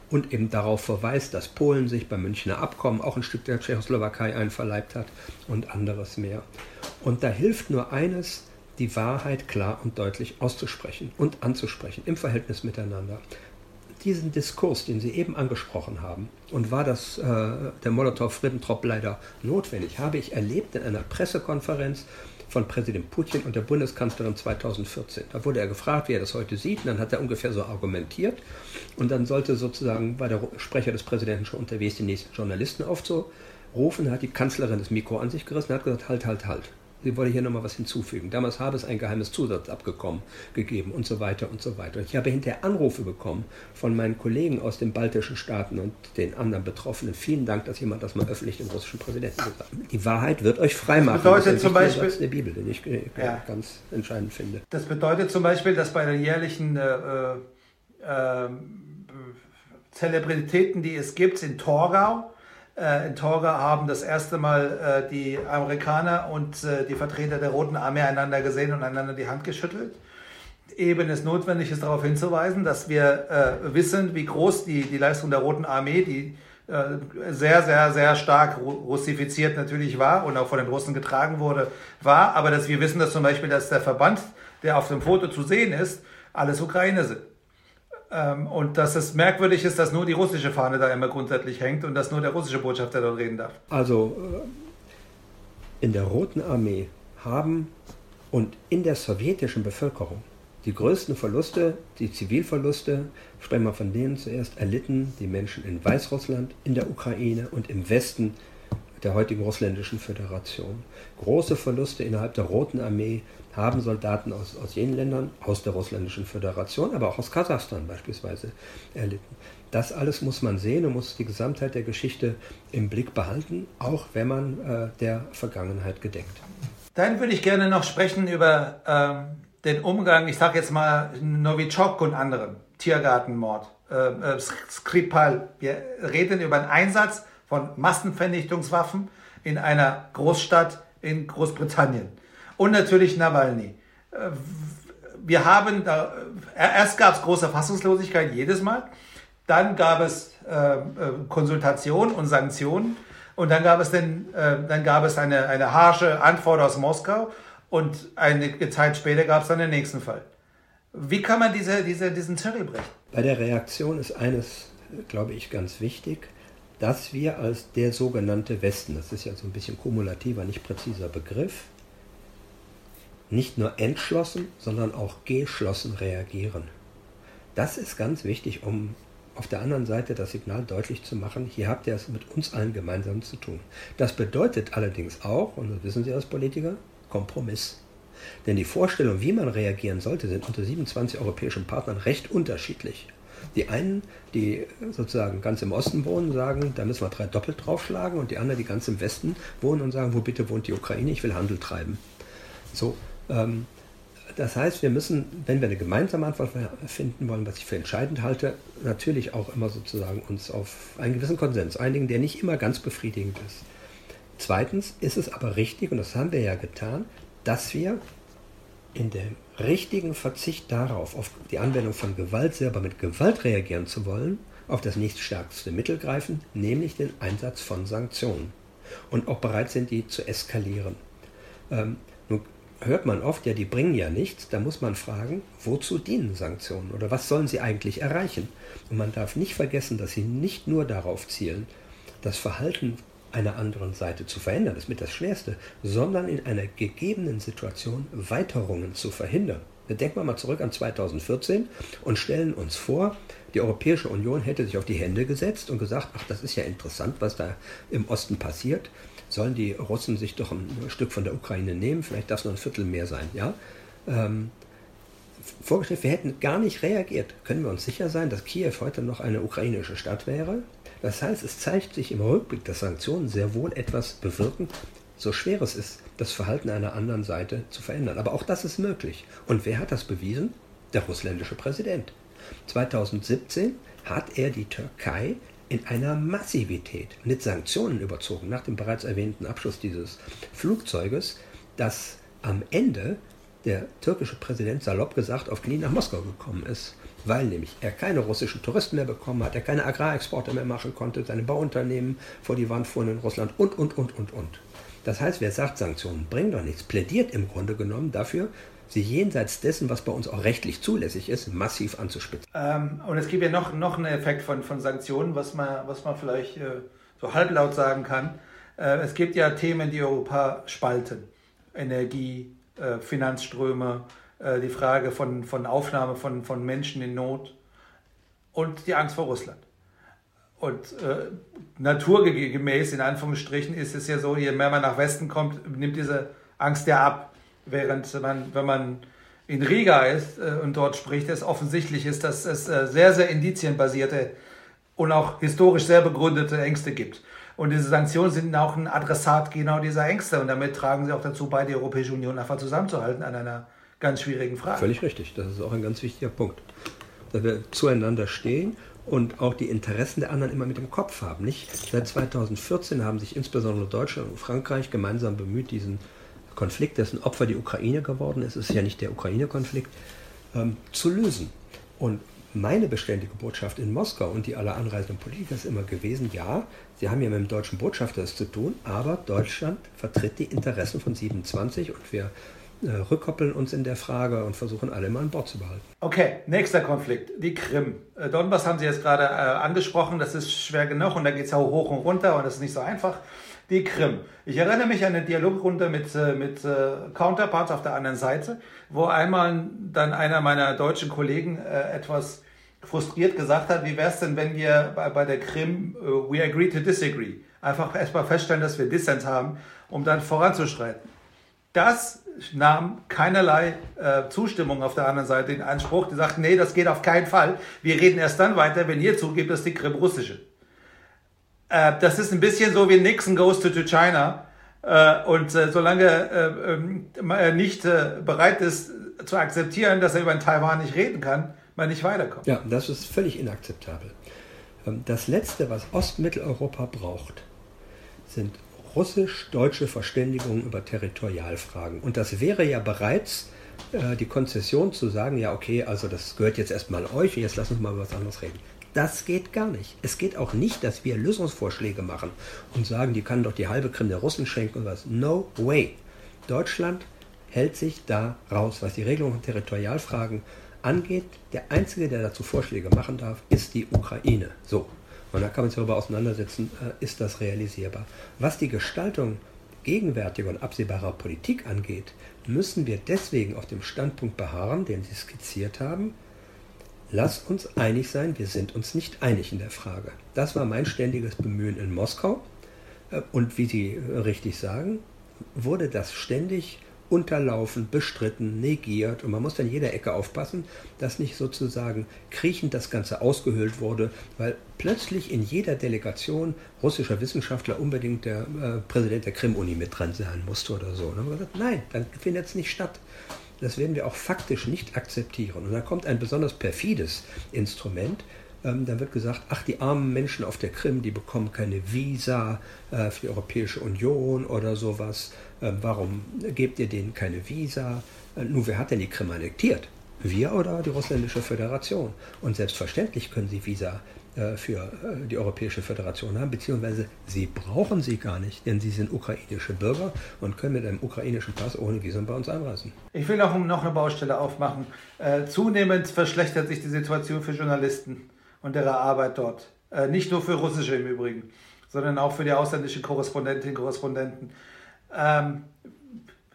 und eben darauf verweist, dass Polen sich beim Münchner Abkommen auch ein Stück der Tschechoslowakei einverleibt hat und anderes mehr. Und da hilft nur eines, die Wahrheit klar und deutlich auszusprechen und anzusprechen im Verhältnis miteinander diesen Diskurs, den Sie eben angesprochen haben, und war das äh, der Molotow-Ribbentrop leider notwendig, habe ich erlebt in einer Pressekonferenz von Präsident Putin und der Bundeskanzlerin 2014. Da wurde er gefragt, wie er das heute sieht, und dann hat er ungefähr so argumentiert. Und dann sollte sozusagen, war der Sprecher des Präsidenten schon unterwegs, die nächsten Journalisten aufzurufen, hat die Kanzlerin das Mikro an sich gerissen und hat gesagt, halt, halt, halt sie wollte hier nochmal was hinzufügen. Damals habe es ein geheimes Zusatzabgekommen gegeben und so weiter und so weiter. Ich habe hinterher Anrufe bekommen von meinen Kollegen aus den baltischen Staaten und den anderen Betroffenen. Vielen Dank, dass jemand das mal öffentlich dem russischen Präsidenten gesagt hat. Die Wahrheit wird euch freimachen. Das bedeutet das zum Beispiel Satz der Bibel, den ich ja. ganz entscheidend finde. Das bedeutet zum Beispiel, dass bei den jährlichen äh, äh, Zelebritäten, die es gibt, in Torgau, äh, in Torga haben das erste Mal äh, die Amerikaner und äh, die Vertreter der Roten Armee einander gesehen und einander die Hand geschüttelt. Eben ist notwendig ist darauf hinzuweisen, dass wir äh, wissen, wie groß die, die Leistung der Roten Armee, die äh, sehr, sehr, sehr stark russifiziert natürlich war und auch von den Russen getragen wurde, war. Aber dass wir wissen, dass zum Beispiel, dass der Verband, der auf dem Foto zu sehen ist, alles Ukraine sind. Ähm, und dass es merkwürdig ist, dass nur die russische Fahne da immer grundsätzlich hängt und dass nur der russische Botschafter dort reden darf. Also äh, in der Roten Armee haben und in der sowjetischen Bevölkerung die größten Verluste, die Zivilverluste, sprechen wir von denen zuerst, erlitten die Menschen in Weißrussland, in der Ukraine und im Westen der heutigen russländischen Föderation. Große Verluste innerhalb der Roten Armee haben Soldaten aus, aus jenen Ländern, aus der russländischen Föderation, aber auch aus Kasachstan beispielsweise erlitten. Das alles muss man sehen und muss die Gesamtheit der Geschichte im Blick behalten, auch wenn man äh, der Vergangenheit gedenkt. Dann würde ich gerne noch sprechen über ähm, den Umgang, ich sage jetzt mal Novichok und anderen, Tiergartenmord, äh, äh, Skripal. Wir reden über den Einsatz von Massenvernichtungswaffen in einer Großstadt in Großbritannien. Und natürlich Nawalny. Äh, wir haben, äh, erst gab es große Fassungslosigkeit jedes Mal, dann gab es äh, Konsultation und Sanktionen und dann gab es, den, äh, dann gab es eine, eine harsche Antwort aus Moskau und eine Zeit später gab es dann den nächsten Fall. Wie kann man diese, diese, diesen Zirkel brechen? Bei der Reaktion ist eines, glaube ich, ganz wichtig, dass wir als der sogenannte Westen, das ist ja so ein bisschen kumulativer, nicht präziser Begriff, nicht nur entschlossen, sondern auch geschlossen reagieren. Das ist ganz wichtig, um auf der anderen Seite das Signal deutlich zu machen, hier habt ihr es mit uns allen gemeinsam zu tun. Das bedeutet allerdings auch, und das wissen Sie als Politiker, Kompromiss. Denn die Vorstellungen, wie man reagieren sollte, sind unter 27 europäischen Partnern recht unterschiedlich. Die einen, die sozusagen ganz im Osten wohnen, sagen, da müssen wir drei doppelt draufschlagen, und die anderen, die ganz im Westen wohnen und sagen, wo bitte wohnt die Ukraine, ich will Handel treiben. So, das heißt, wir müssen, wenn wir eine gemeinsame Antwort finden wollen, was ich für entscheidend halte, natürlich auch immer sozusagen uns auf einen gewissen Konsens einigen, der nicht immer ganz befriedigend ist. Zweitens ist es aber richtig, und das haben wir ja getan, dass wir in dem richtigen Verzicht darauf, auf die Anwendung von Gewalt selber mit Gewalt reagieren zu wollen, auf das nächststärkste Mittel greifen, nämlich den Einsatz von Sanktionen. Und auch bereit sind, die zu eskalieren. Ähm, hört man oft, ja, die bringen ja nichts. Da muss man fragen, wozu dienen Sanktionen oder was sollen sie eigentlich erreichen? Und man darf nicht vergessen, dass sie nicht nur darauf zielen, das Verhalten einer anderen Seite zu verändern, das ist mit das Schwerste, sondern in einer gegebenen Situation Weiterungen zu verhindern. Denken wir mal zurück an 2014 und stellen uns vor, die Europäische Union hätte sich auf die Hände gesetzt und gesagt, ach, das ist ja interessant, was da im Osten passiert sollen die Russen sich doch ein Stück von der Ukraine nehmen, vielleicht darf es noch ein Viertel mehr sein, ja. Ähm, vorgestellt, wir hätten gar nicht reagiert. Können wir uns sicher sein, dass Kiew heute noch eine ukrainische Stadt wäre? Das heißt, es zeigt sich im Rückblick, dass Sanktionen sehr wohl etwas bewirken, so schwer es ist, das Verhalten einer anderen Seite zu verändern. Aber auch das ist möglich. Und wer hat das bewiesen? Der russländische Präsident. 2017 hat er die Türkei in einer Massivität mit Sanktionen überzogen, nach dem bereits erwähnten Abschluss dieses Flugzeuges, dass am Ende der türkische Präsident salopp gesagt auf Knie nach Moskau gekommen ist, weil nämlich er keine russischen Touristen mehr bekommen hat, er keine Agrarexporte mehr machen konnte, seine Bauunternehmen vor die Wand fuhren in Russland und, und, und, und, und. Das heißt, wer sagt, Sanktionen bringen doch nichts, plädiert im Grunde genommen dafür, sie jenseits dessen, was bei uns auch rechtlich zulässig ist, massiv anzuspitzen. Ähm, und es gibt ja noch, noch einen Effekt von, von Sanktionen, was man, was man vielleicht äh, so halblaut sagen kann. Äh, es gibt ja Themen, die Europa spalten. Energie, äh, Finanzströme, äh, die Frage von, von Aufnahme von, von Menschen in Not und die Angst vor Russland. Und äh, naturgemäß, in Anführungsstrichen, ist es ja so, je mehr man nach Westen kommt, nimmt diese Angst ja ab. Während man, wenn man in Riga ist äh, und dort spricht, es offensichtlich ist, dass es äh, sehr, sehr indizienbasierte und auch historisch sehr begründete Ängste gibt. Und diese Sanktionen sind auch ein Adressat genau dieser Ängste. Und damit tragen sie auch dazu bei, die Europäische Union einfach zusammenzuhalten an einer ganz schwierigen Frage. Völlig richtig. Das ist auch ein ganz wichtiger Punkt. Dass wir zueinander stehen und auch die Interessen der anderen immer mit im Kopf haben. Nicht? Seit 2014 haben sich insbesondere Deutschland und Frankreich gemeinsam bemüht, diesen Konflikt, dessen Opfer die Ukraine geworden ist, es ist ja nicht der Ukraine-Konflikt, ähm, zu lösen. Und meine beständige Botschaft in Moskau und die aller anreisenden Politiker ist immer gewesen, ja, sie haben ja mit dem deutschen Botschafter das zu tun, aber Deutschland vertritt die Interessen von 27 und wir äh, rückkoppeln uns in der Frage und versuchen alle mal an Bord zu behalten. Okay, nächster Konflikt, die Krim. Äh, Donbass haben Sie jetzt gerade äh, angesprochen, das ist schwer genug und da geht es ja hoch und runter und das ist nicht so einfach die Krim. Ich erinnere mich an eine Dialogrunde mit, äh, mit äh, Counterparts auf der anderen Seite, wo einmal dann einer meiner deutschen Kollegen äh, etwas frustriert gesagt hat, wie wäre es denn, wenn wir bei, bei der Krim uh, we agree to disagree, einfach erstmal feststellen, dass wir Dissens haben, um dann voranzustreiten. Das nahm keinerlei äh, Zustimmung auf der anderen Seite in Anspruch. Die sagten, nee, das geht auf keinen Fall. Wir reden erst dann weiter, wenn ihr zugebt, dass die Krim russische. Äh, das ist ein bisschen so wie Nixon goes to, China. Äh, und äh, solange äh, ähm, er nicht äh, bereit ist zu akzeptieren, dass er über Taiwan nicht reden kann, man nicht weiterkommt. Ja, das ist völlig inakzeptabel. Ähm, das Letzte, was Ostmitteleuropa braucht, sind russisch-deutsche Verständigung über Territorialfragen. Und das wäre ja bereits die Konzession zu sagen, ja okay, also das gehört jetzt erstmal euch, jetzt lass uns mal über was anderes reden. Das geht gar nicht. Es geht auch nicht, dass wir Lösungsvorschläge machen und sagen, die kann doch die halbe Krim der Russen schenken und was. No way. Deutschland hält sich da raus, was die Regelung von Territorialfragen angeht. Der Einzige, der dazu Vorschläge machen darf, ist die Ukraine. So. Und da kann man sich darüber auseinandersetzen, äh, ist das realisierbar. Was die Gestaltung gegenwärtiger und absehbarer Politik angeht, müssen wir deswegen auf dem Standpunkt beharren, den Sie skizziert haben. Lass uns einig sein, wir sind uns nicht einig in der Frage. Das war mein ständiges Bemühen in Moskau. Äh, und wie Sie richtig sagen, wurde das ständig unterlaufen, bestritten, negiert. Und man muss in jeder Ecke aufpassen, dass nicht sozusagen kriechend das Ganze ausgehöhlt wurde, weil plötzlich in jeder Delegation russischer Wissenschaftler unbedingt der äh, Präsident der Krim-Uni mit dran sein musste oder so. Und dann haben wir gesagt, nein, dann findet es nicht statt. Das werden wir auch faktisch nicht akzeptieren. Und dann kommt ein besonders perfides Instrument, ähm, dann wird gesagt, ach, die armen Menschen auf der Krim, die bekommen keine Visa äh, für die Europäische Union oder sowas. Ähm, warum gebt ihr denen keine Visa? Äh, nun, wer hat denn die Krim annektiert? Wir oder die Russländische Föderation? Und selbstverständlich können sie Visa für äh, die Europäische Föderation haben, beziehungsweise sie brauchen sie gar nicht, denn sie sind ukrainische Bürger und können mit einem ukrainischen Pass ohne Visum bei uns einreisen. Ich will noch, noch eine Baustelle aufmachen. Äh, zunehmend verschlechtert sich die Situation für Journalisten und ihre Arbeit dort. Äh, nicht nur für russische im Übrigen, sondern auch für die ausländischen Korrespondentinnen und Korrespondenten. Ähm,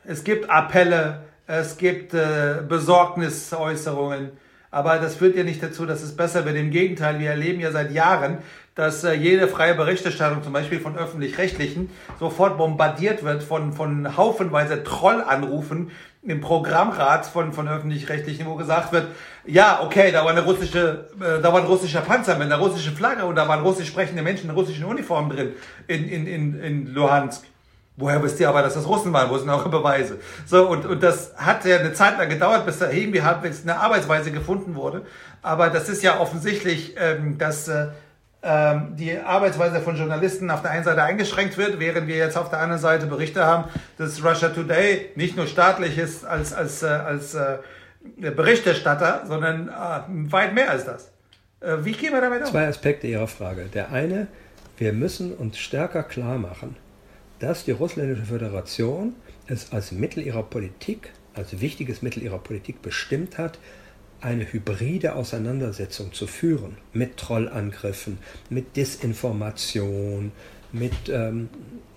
es gibt Appelle, es gibt äh, Besorgnisäußerungen, aber das führt ja nicht dazu, dass es besser wird. Im Gegenteil, wir erleben ja seit Jahren, dass äh, jede freie Berichterstattung, zum Beispiel von öffentlich-rechtlichen, sofort bombardiert wird von, von haufenweise Trollanrufen im Programmrat von, von öffentlich-rechtlichen, wo gesagt wird, ja, okay, da war eine russische, äh, da war ein russischer Panzer mit einer russischen Flagge und da waren russisch sprechende Menschen in russischen Uniformen drin in, in, in, in Luhansk. Woher wisst ihr aber, dass das Russen waren? Wo sind eure Beweise? So, und, und das hat ja eine Zeit lang gedauert, bis da irgendwie halbwegs eine Arbeitsweise gefunden wurde. Aber das ist ja offensichtlich, ähm, dass äh, ähm, die Arbeitsweise von Journalisten auf der einen Seite eingeschränkt wird, während wir jetzt auf der anderen Seite Berichte haben, dass Russia Today nicht nur staatlich ist als, als, äh, als äh, Berichterstatter, sondern äh, weit mehr als das. Äh, wie gehen wir damit um? Zwei Aspekte Ihrer Frage. Der eine, wir müssen uns stärker klar machen, dass die Russländische Föderation es als Mittel ihrer Politik, als wichtiges Mittel ihrer Politik bestimmt hat, eine hybride Auseinandersetzung zu führen mit Trollangriffen, mit Desinformation, mit ähm,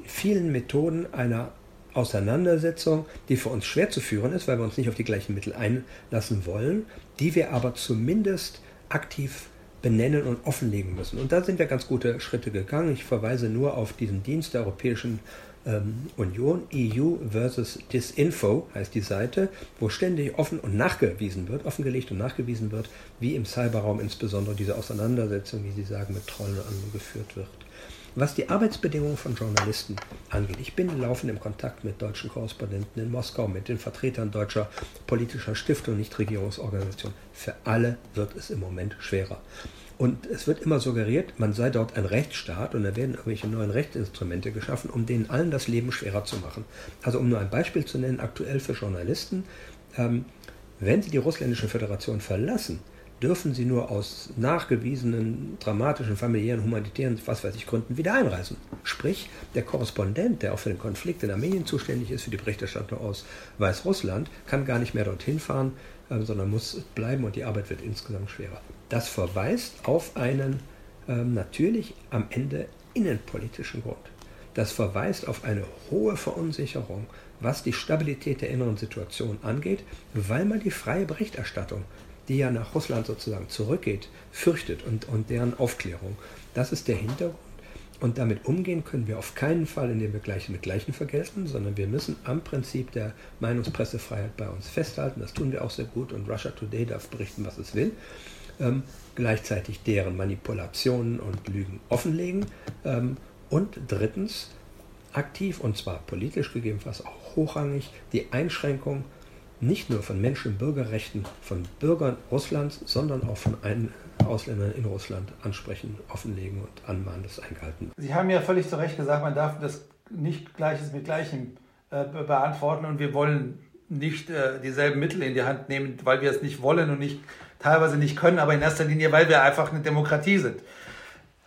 vielen Methoden einer Auseinandersetzung, die für uns schwer zu führen ist, weil wir uns nicht auf die gleichen Mittel einlassen wollen, die wir aber zumindest aktiv benennen und offenlegen müssen. Und da sind wir ganz gute Schritte gegangen. Ich verweise nur auf diesen Dienst der Europäischen ähm, Union, EU versus Disinfo heißt die Seite, wo ständig offen und nachgewiesen wird, offengelegt und nachgewiesen wird, wie im Cyberraum insbesondere diese Auseinandersetzung, wie Sie sagen, mit Trollen und anderen geführt wird. Was die Arbeitsbedingungen von Journalisten angeht, ich bin laufend im Kontakt mit deutschen Korrespondenten in Moskau, mit den Vertretern deutscher politischer Stiftungen, Nichtregierungsorganisationen. Für alle wird es im Moment schwerer. Und es wird immer suggeriert, man sei dort ein Rechtsstaat und da werden irgendwelche neuen Rechtsinstrumente geschaffen, um denen allen das Leben schwerer zu machen. Also um nur ein Beispiel zu nennen, aktuell für Journalisten, ähm, wenn sie die russländische Föderation verlassen, dürfen sie nur aus nachgewiesenen dramatischen, familiären, humanitären, was weiß ich, Gründen wieder einreisen. Sprich, der Korrespondent, der auch für den Konflikt in Armenien zuständig ist, für die Berichterstattung aus Weißrussland, kann gar nicht mehr dorthin fahren, äh, sondern muss bleiben und die Arbeit wird insgesamt schwerer. Das verweist auf einen ähm, natürlich am Ende innenpolitischen Grund. Das verweist auf eine hohe Verunsicherung, was die Stabilität der inneren Situation angeht, weil man die freie Berichterstattung die ja nach Russland sozusagen zurückgeht, fürchtet und, und deren Aufklärung. Das ist der Hintergrund. Und damit umgehen können wir auf keinen Fall, indem wir Gleiche mit Gleichen vergelten, sondern wir müssen am Prinzip der Meinungspressefreiheit bei uns festhalten. Das tun wir auch sehr gut und Russia Today darf berichten, was es will. Ähm, gleichzeitig deren Manipulationen und Lügen offenlegen. Ähm, und drittens aktiv, und zwar politisch gegebenenfalls auch hochrangig, die Einschränkung nicht nur von Menschen- und Bürgerrechten von Bürgern Russlands, sondern auch von Ausländern in Russland ansprechen, offenlegen und anmahnen, dass eingehalten. Sie haben ja völlig zu Recht gesagt, man darf das nicht Gleiches mit Gleichem äh, beantworten und wir wollen nicht äh, dieselben Mittel in die Hand nehmen, weil wir es nicht wollen und nicht teilweise nicht können, aber in erster Linie, weil wir einfach eine Demokratie sind.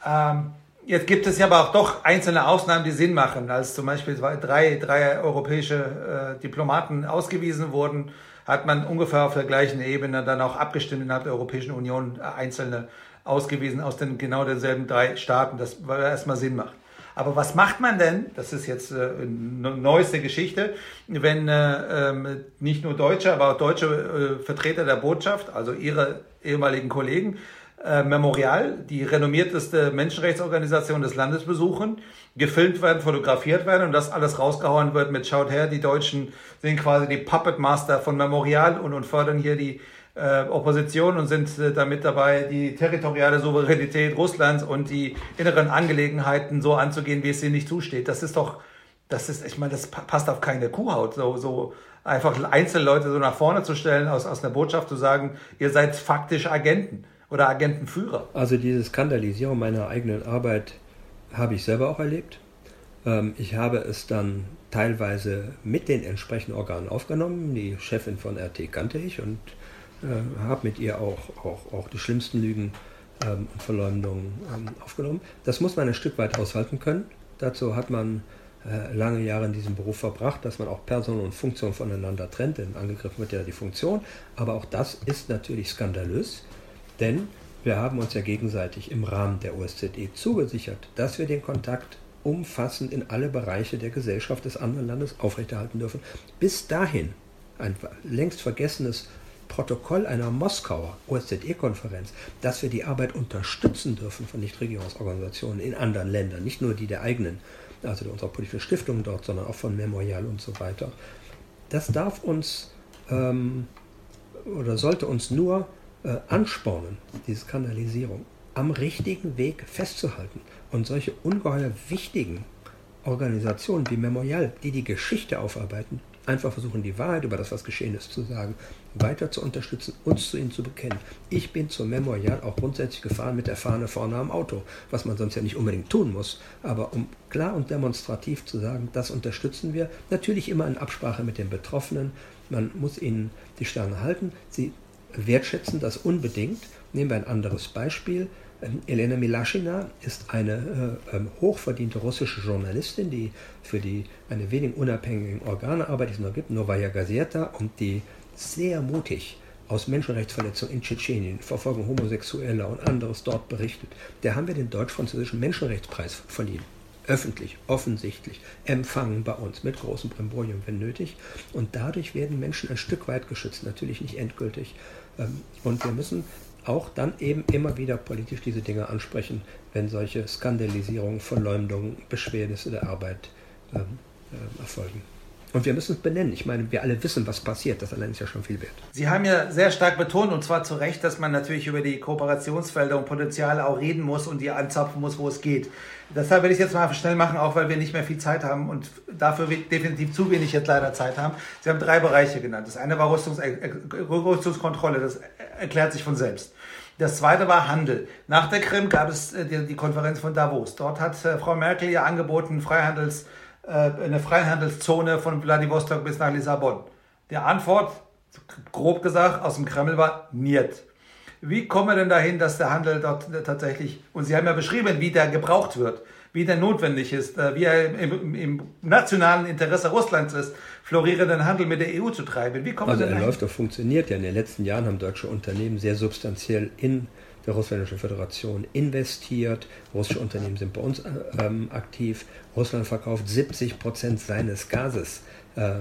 Ähm, Jetzt gibt es ja aber auch doch einzelne Ausnahmen, die Sinn machen. Als zum Beispiel drei, drei europäische äh, Diplomaten ausgewiesen wurden, hat man ungefähr auf der gleichen Ebene dann auch abgestimmt innerhalb der Europäischen Union äh, einzelne ausgewiesen aus den genau denselben drei Staaten, das weil erstmal Sinn macht. Aber was macht man denn, das ist jetzt äh, neueste Geschichte, wenn äh, äh, nicht nur Deutsche, aber auch deutsche äh, Vertreter der Botschaft, also ihre ehemaligen Kollegen, äh, Memorial, die renommierteste Menschenrechtsorganisation des Landes besuchen, gefilmt werden, fotografiert werden und das alles rausgehauen wird mit schaut her, die Deutschen sind quasi die Puppet Master von Memorial und, und fördern hier die äh, Opposition und sind äh, damit dabei, die territoriale Souveränität Russlands und die inneren Angelegenheiten so anzugehen, wie es ihnen nicht zusteht. Das ist doch, das ist, ich meine, das passt auf keine Kuhhaut, so, so einfach Einzelleute so nach vorne zu stellen, aus, aus einer Botschaft zu sagen, ihr seid faktisch Agenten oder Agentenführer. Also diese Skandalisierung meiner eigenen Arbeit habe ich selber auch erlebt. Ähm, ich habe es dann teilweise mit den entsprechenden Organen aufgenommen. Die Chefin von RT kannte ich und äh, habe mit ihr auch, auch, auch die schlimmsten Lügen ähm, und Verleumdungen ähm, aufgenommen. Das muss man ein Stück weit aushalten können. Dazu hat man äh, lange Jahre in diesem Beruf verbracht, dass man auch Person und Funktion voneinander trennt, denn angegriffen wird ja die Funktion. Aber auch das ist natürlich skandalös. Denn wir haben uns ja gegenseitig im Rahmen der OSZE zugesichert, dass wir den Kontakt umfassend in alle Bereiche der Gesellschaft des anderen Landes aufrechterhalten dürfen. Bis dahin ein längst vergessenes Protokoll einer Moskauer OSZE-Konferenz, dass wir die Arbeit unterstützen dürfen von Nichtregierungsorganisationen in anderen Ländern, nicht nur die der eigenen, also unserer politischen Stiftung dort, sondern auch von Memorial und so weiter. Das darf uns ähm, oder sollte uns nur äh, anspornen, diese Skandalisierung, am richtigen Weg festzuhalten und solche ungeheuer wichtigen Organisationen wie Memorial, die die Geschichte aufarbeiten, einfach versuchen, die Wahrheit über das, was geschehen ist, zu sagen, weiter zu unterstützen, uns zu ihnen zu bekennen. Ich bin zum Memorial auch grundsätzlich gefahren mit der Fahne vorne am Auto, was man sonst ja nicht unbedingt tun muss, aber um klar und demonstrativ zu sagen, das unterstützen wir, natürlich immer in Absprache mit den Betroffenen. Man muss ihnen die Stange halten. Sie wertschätzen das unbedingt. Nehmen wir ein anderes Beispiel. Ähm, Elena Milaschina ist eine äh, ähm, hochverdiente russische Journalistin, die für die eine wenig unabhängigen Organe arbeitet, die es noch gibt, Novaya Gazeta, und die sehr mutig aus Menschenrechtsverletzungen in Tschetschenien, Verfolgung Homosexueller und anderes dort berichtet. Der haben wir den deutsch-französischen Menschenrechtspreis verliehen öffentlich, offensichtlich empfangen bei uns mit großem Brimborium, wenn nötig. Und dadurch werden Menschen ein Stück weit geschützt, natürlich nicht endgültig. Ähm, und wir müssen auch dann eben immer wieder politisch diese Dinge ansprechen, wenn solche Skandalisierungen, Verleumdungen, Beschwernisse der Arbeit ähm, äh, erfolgen. Und wir müssen es benennen. Ich meine, wir alle wissen, was passiert. Das allein ist ja schon viel wert. Sie haben ja sehr stark betont, und zwar zu Recht, dass man natürlich über die Kooperationsfelder und Potenziale auch reden muss und die anzapfen muss, wo es geht. Deshalb werde ich jetzt mal schnell machen, auch weil wir nicht mehr viel Zeit haben und dafür definitiv zu wenig jetzt leider Zeit haben. Sie haben drei Bereiche genannt. Das eine war Rüstungs äh, Rüstungskontrolle, das erklärt sich von selbst. Das zweite war Handel. Nach der Krim gab es äh, die, Konferenz von Davos. Dort hat äh, Frau Merkel ja angeboten, Freihandels äh, eine Freihandelszone von Vladivostok bis nach Lissabon? Der Antwort, grob gesagt, aus dem Kreml war Niet. Wie kommen wir denn dahin, dass der Handel dort tatsächlich, und Sie haben ja beschrieben, wie der gebraucht wird, wie der notwendig ist, äh, wie er im, im nationalen Interesse Russlands ist, florierenden Handel mit der EU zu treiben. Wie kommen also wir denn er läuft und funktioniert ja. In den letzten Jahren haben deutsche Unternehmen sehr substanziell in der Russländischen Föderation investiert. Russische Unternehmen sind bei uns äh, ähm, aktiv. Russland verkauft 70 Prozent seines Gases äh,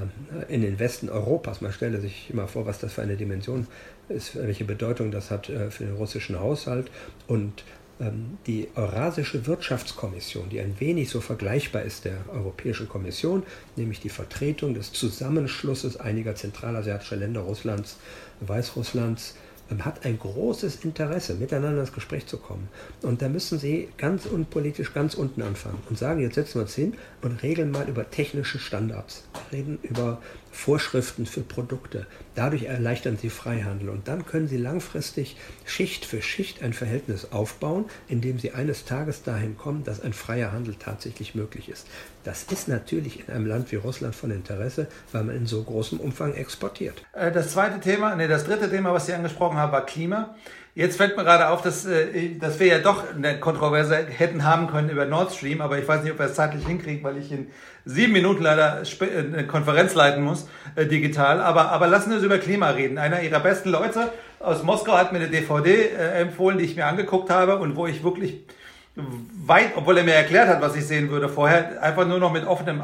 in den Westen Europas. Man stelle sich immer vor, was das für eine Dimension ist, welche Bedeutung das hat äh, für den russischen Haushalt. Und ähm, die Eurasische Wirtschaftskommission, die ein wenig so vergleichbar ist der Europäischen Kommission, nämlich die Vertretung des Zusammenschlusses einiger zentralasiatischer Länder Russlands, Weißrusslands, hat ein großes Interesse, miteinander ins Gespräch zu kommen. Und da müssen Sie ganz unpolitisch ganz unten anfangen und sagen, jetzt setzen wir uns hin und regeln mal über technische Standards, reden über Vorschriften für Produkte. Dadurch erleichtern Sie Freihandel und dann können Sie langfristig Schicht für Schicht ein Verhältnis aufbauen, in dem Sie eines Tages dahin kommen, dass ein freier Handel tatsächlich möglich ist. Das ist natürlich in einem Land wie Russland von Interesse, weil man in so großem Umfang exportiert. Äh, das zweite Thema, nee, das dritte Thema, was Sie angesprochen haben, war Klima. Jetzt fällt mir gerade auf, dass, äh, dass wir ja doch eine Kontroverse hätten haben können über Nord Stream, aber ich weiß nicht, ob wir es zeitlich hinkriegen, weil ich in sieben Minuten leider äh, eine Konferenz leiten muss, äh, digital. Aber, aber lassen wir uns über Klima reden. Einer ihrer besten Leute aus Moskau hat mir eine DVD empfohlen, die ich mir angeguckt habe und wo ich wirklich weit, obwohl er mir erklärt hat, was ich sehen würde vorher, einfach nur noch mit offenem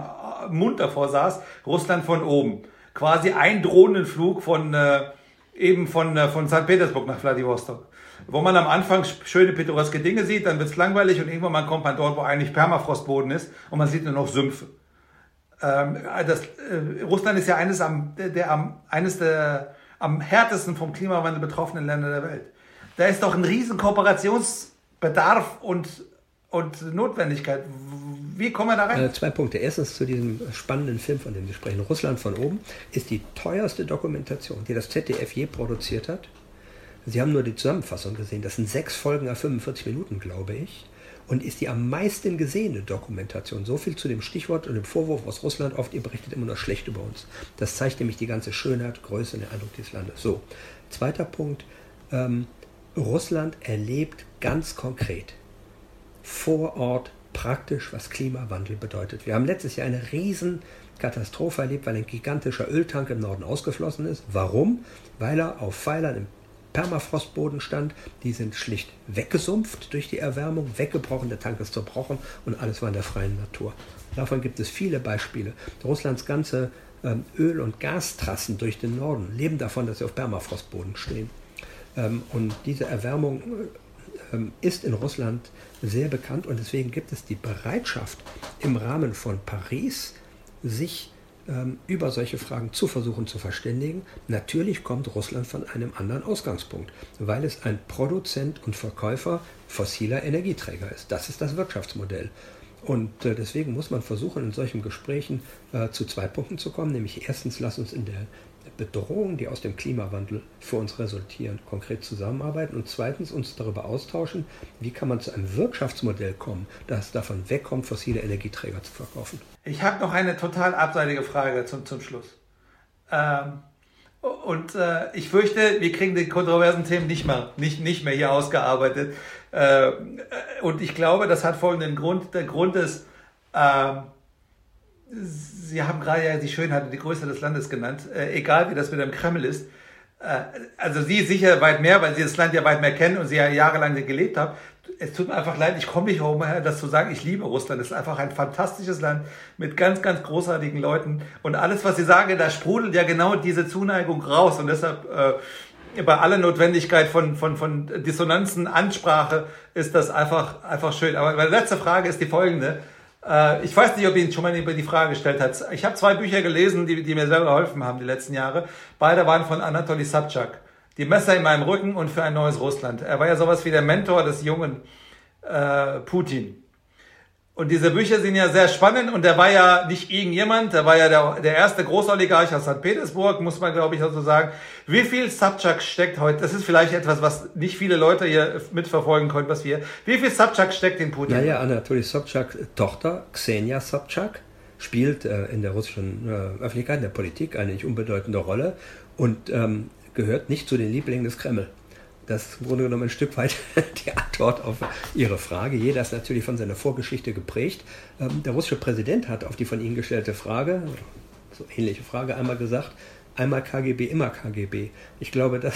Mund davor saß, Russland von oben. Quasi ein Drohnenflug von... Äh, eben von, äh, von St. Petersburg nach Vladivostok. Wo man am Anfang schöne pittoreske Dinge sieht, dann wird es langweilig und irgendwann kommt man dort, wo eigentlich Permafrostboden ist und man sieht nur noch Sümpfe. Ähm, das, äh, Russland ist ja eines, am, der, am, eines der am härtesten vom Klimawandel betroffenen Länder der Welt. Da ist doch ein riesen Kooperationsbedarf und, und Notwendigkeit. Wie kommen wir da rein? Äh, zwei Punkte. Erstens zu diesem spannenden Film, von dem Sie sprechen. Russland von oben ist die teuerste Dokumentation, die das ZDF je produziert hat. Sie haben nur die Zusammenfassung gesehen. Das sind sechs Folgen auf 45 Minuten, glaube ich. Und ist die am meisten gesehene Dokumentation. So viel zu dem Stichwort und dem Vorwurf aus Russland. Oft, ihr berichtet immer nur schlecht über uns. Das zeigt nämlich die ganze Schönheit, Größe und den Eindruck dieses Landes. So, zweiter Punkt. Ähm, Russland erlebt ganz konkret vor Ort praktisch, was Klimawandel bedeutet. Wir haben letztes Jahr eine riesen Katastrophe erlebt, weil ein gigantischer Öltank im Norden ausgeflossen ist. Warum? Weil er auf Pfeilern im Permafrostboden stand. Die sind schlicht weggesumpft durch die Erwärmung, weggebrochen, der Tank ist zerbrochen und alles war in der freien Natur. Davon gibt es viele Beispiele. Russlands ganze ähm, Öl- und Gastrassen durch den Norden leben davon, dass sie auf Permafrostboden stehen. Ähm, und diese Erwärmung ähm, ist in Russland sehr bekannt und deswegen gibt es die Bereitschaft im Rahmen von Paris, sich über solche Fragen zu versuchen zu verständigen. Natürlich kommt Russland von einem anderen Ausgangspunkt, weil es ein Produzent und Verkäufer fossiler Energieträger ist. Das ist das Wirtschaftsmodell. Und äh, deswegen muss man versuchen, in solchen Gesprächen äh, zu zwei Punkten zu kommen. Nämlich erstens, lass uns in der Bedrohungen, die aus dem Klimawandel für uns resultieren, konkret zusammenarbeiten und zweitens uns darüber austauschen, wie kann man zu einem Wirtschaftsmodell kommen, das davon wegkommt, fossile Energieträger zu verkaufen. Ich habe noch eine total abseitige Frage zum, zum Schluss. Ähm, und äh, ich fürchte, wir kriegen die kontroversen Themen nicht mehr, nicht, nicht mehr hier ausgearbeitet. Äh, und ich glaube, das hat folgenden Grund. Der Grund ist, äh, Sie haben gerade ja die Schönheit und die Größe des Landes genannt, äh, egal wie das mit dem Kreml ist. Äh, also Sie sicher weit mehr, weil Sie das Land ja weit mehr kennen und Sie ja jahrelang gelebt haben. Es tut mir einfach leid, ich komme nicht herum, das zu sagen, ich liebe Russland. Es ist einfach ein fantastisches Land mit ganz, ganz großartigen Leuten. Und alles, was Sie sagen, da sprudelt ja genau diese Zuneigung raus. Und deshalb äh, bei aller Notwendigkeit von, von, von Dissonanzen, Ansprache ist das einfach, einfach schön. Aber meine letzte Frage ist die folgende. Äh, ich weiß nicht, ob Ihnen schon mal die Frage gestellt hat. Ich habe zwei Bücher gelesen, die, die mir sehr geholfen haben die letzten Jahre. Beide waren von Anatoly Sabchak. Die Messer in meinem Rücken und für ein neues Russland. Er war ja sowas wie der Mentor des jungen äh, Putin. Und diese Bücher sind ja sehr spannend und der war ja nicht irgendjemand, der war ja der, der erste Großoligarch aus St. Petersburg, muss man glaube ich also sagen. Wie viel Subchak steckt heute, das ist vielleicht etwas, was nicht viele Leute hier mitverfolgen können, was wir, wie viel Subchak steckt in Putin? Naja, Anatoly Sobchak, Tochter Xenia Sobchak, spielt äh, in der russischen äh, Öffentlichkeit, in der Politik eine nicht unbedeutende Rolle und ähm, gehört nicht zu den Lieblingen des Kreml. Das ist im Grunde genommen ein Stück weit [LAUGHS] die Antwort auf Ihre Frage. Jeder ist natürlich von seiner Vorgeschichte geprägt. Ähm, der russische Präsident hat auf die von Ihnen gestellte Frage, so ähnliche Frage, einmal gesagt, einmal KGB, immer KGB. Ich glaube, das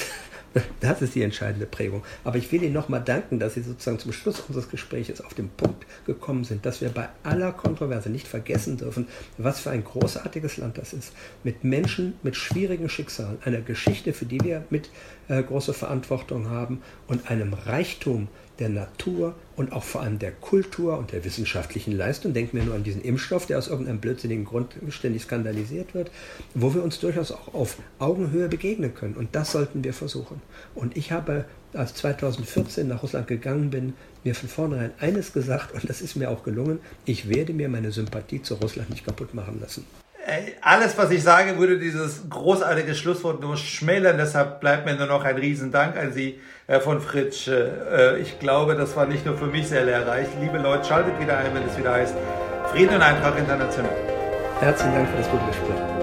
Das ist die entscheidende Prägung. Aber ich will Ihnen nochmal danken, dass Sie sozusagen zum Schluss unseres Gesprächs auf den Punkt gekommen sind, dass wir bei aller Kontroverse nicht vergessen dürfen, was für ein großartiges Land das ist. Mit Menschen mit schwierigen Schicksalen, einer Geschichte, für die wir mit äh, große Verantwortung haben und einem Reichtum, der Natur und auch vor allem der Kultur und der wissenschaftlichen Leistung. Denken wir nur an diesen Impfstoff, der aus irgendeinem blödsinnigen Grund ständig skandalisiert wird, wo wir uns durchaus auch auf Augenhöhe begegnen können. Und das sollten wir versuchen. Und ich habe, als 2014 nach Russland gegangen bin, mir von vornherein eines gesagt, und das ist mir auch gelungen, ich werde mir meine Sympathie zu Russland nicht kaputt machen lassen alles, was ich sage, würde dieses großartige Schlusswort nur schmälern. Deshalb bleibt mir nur noch ein Riesendank an Sie, Herr von Fritsch. Äh, ich glaube, das war nicht nur für mich sehr lehrreich. Liebe Leute, schaltet wieder ein, wenn es wieder heißt Frieden und Eintracht International. Herzlichen Dank für das gute Gespräch.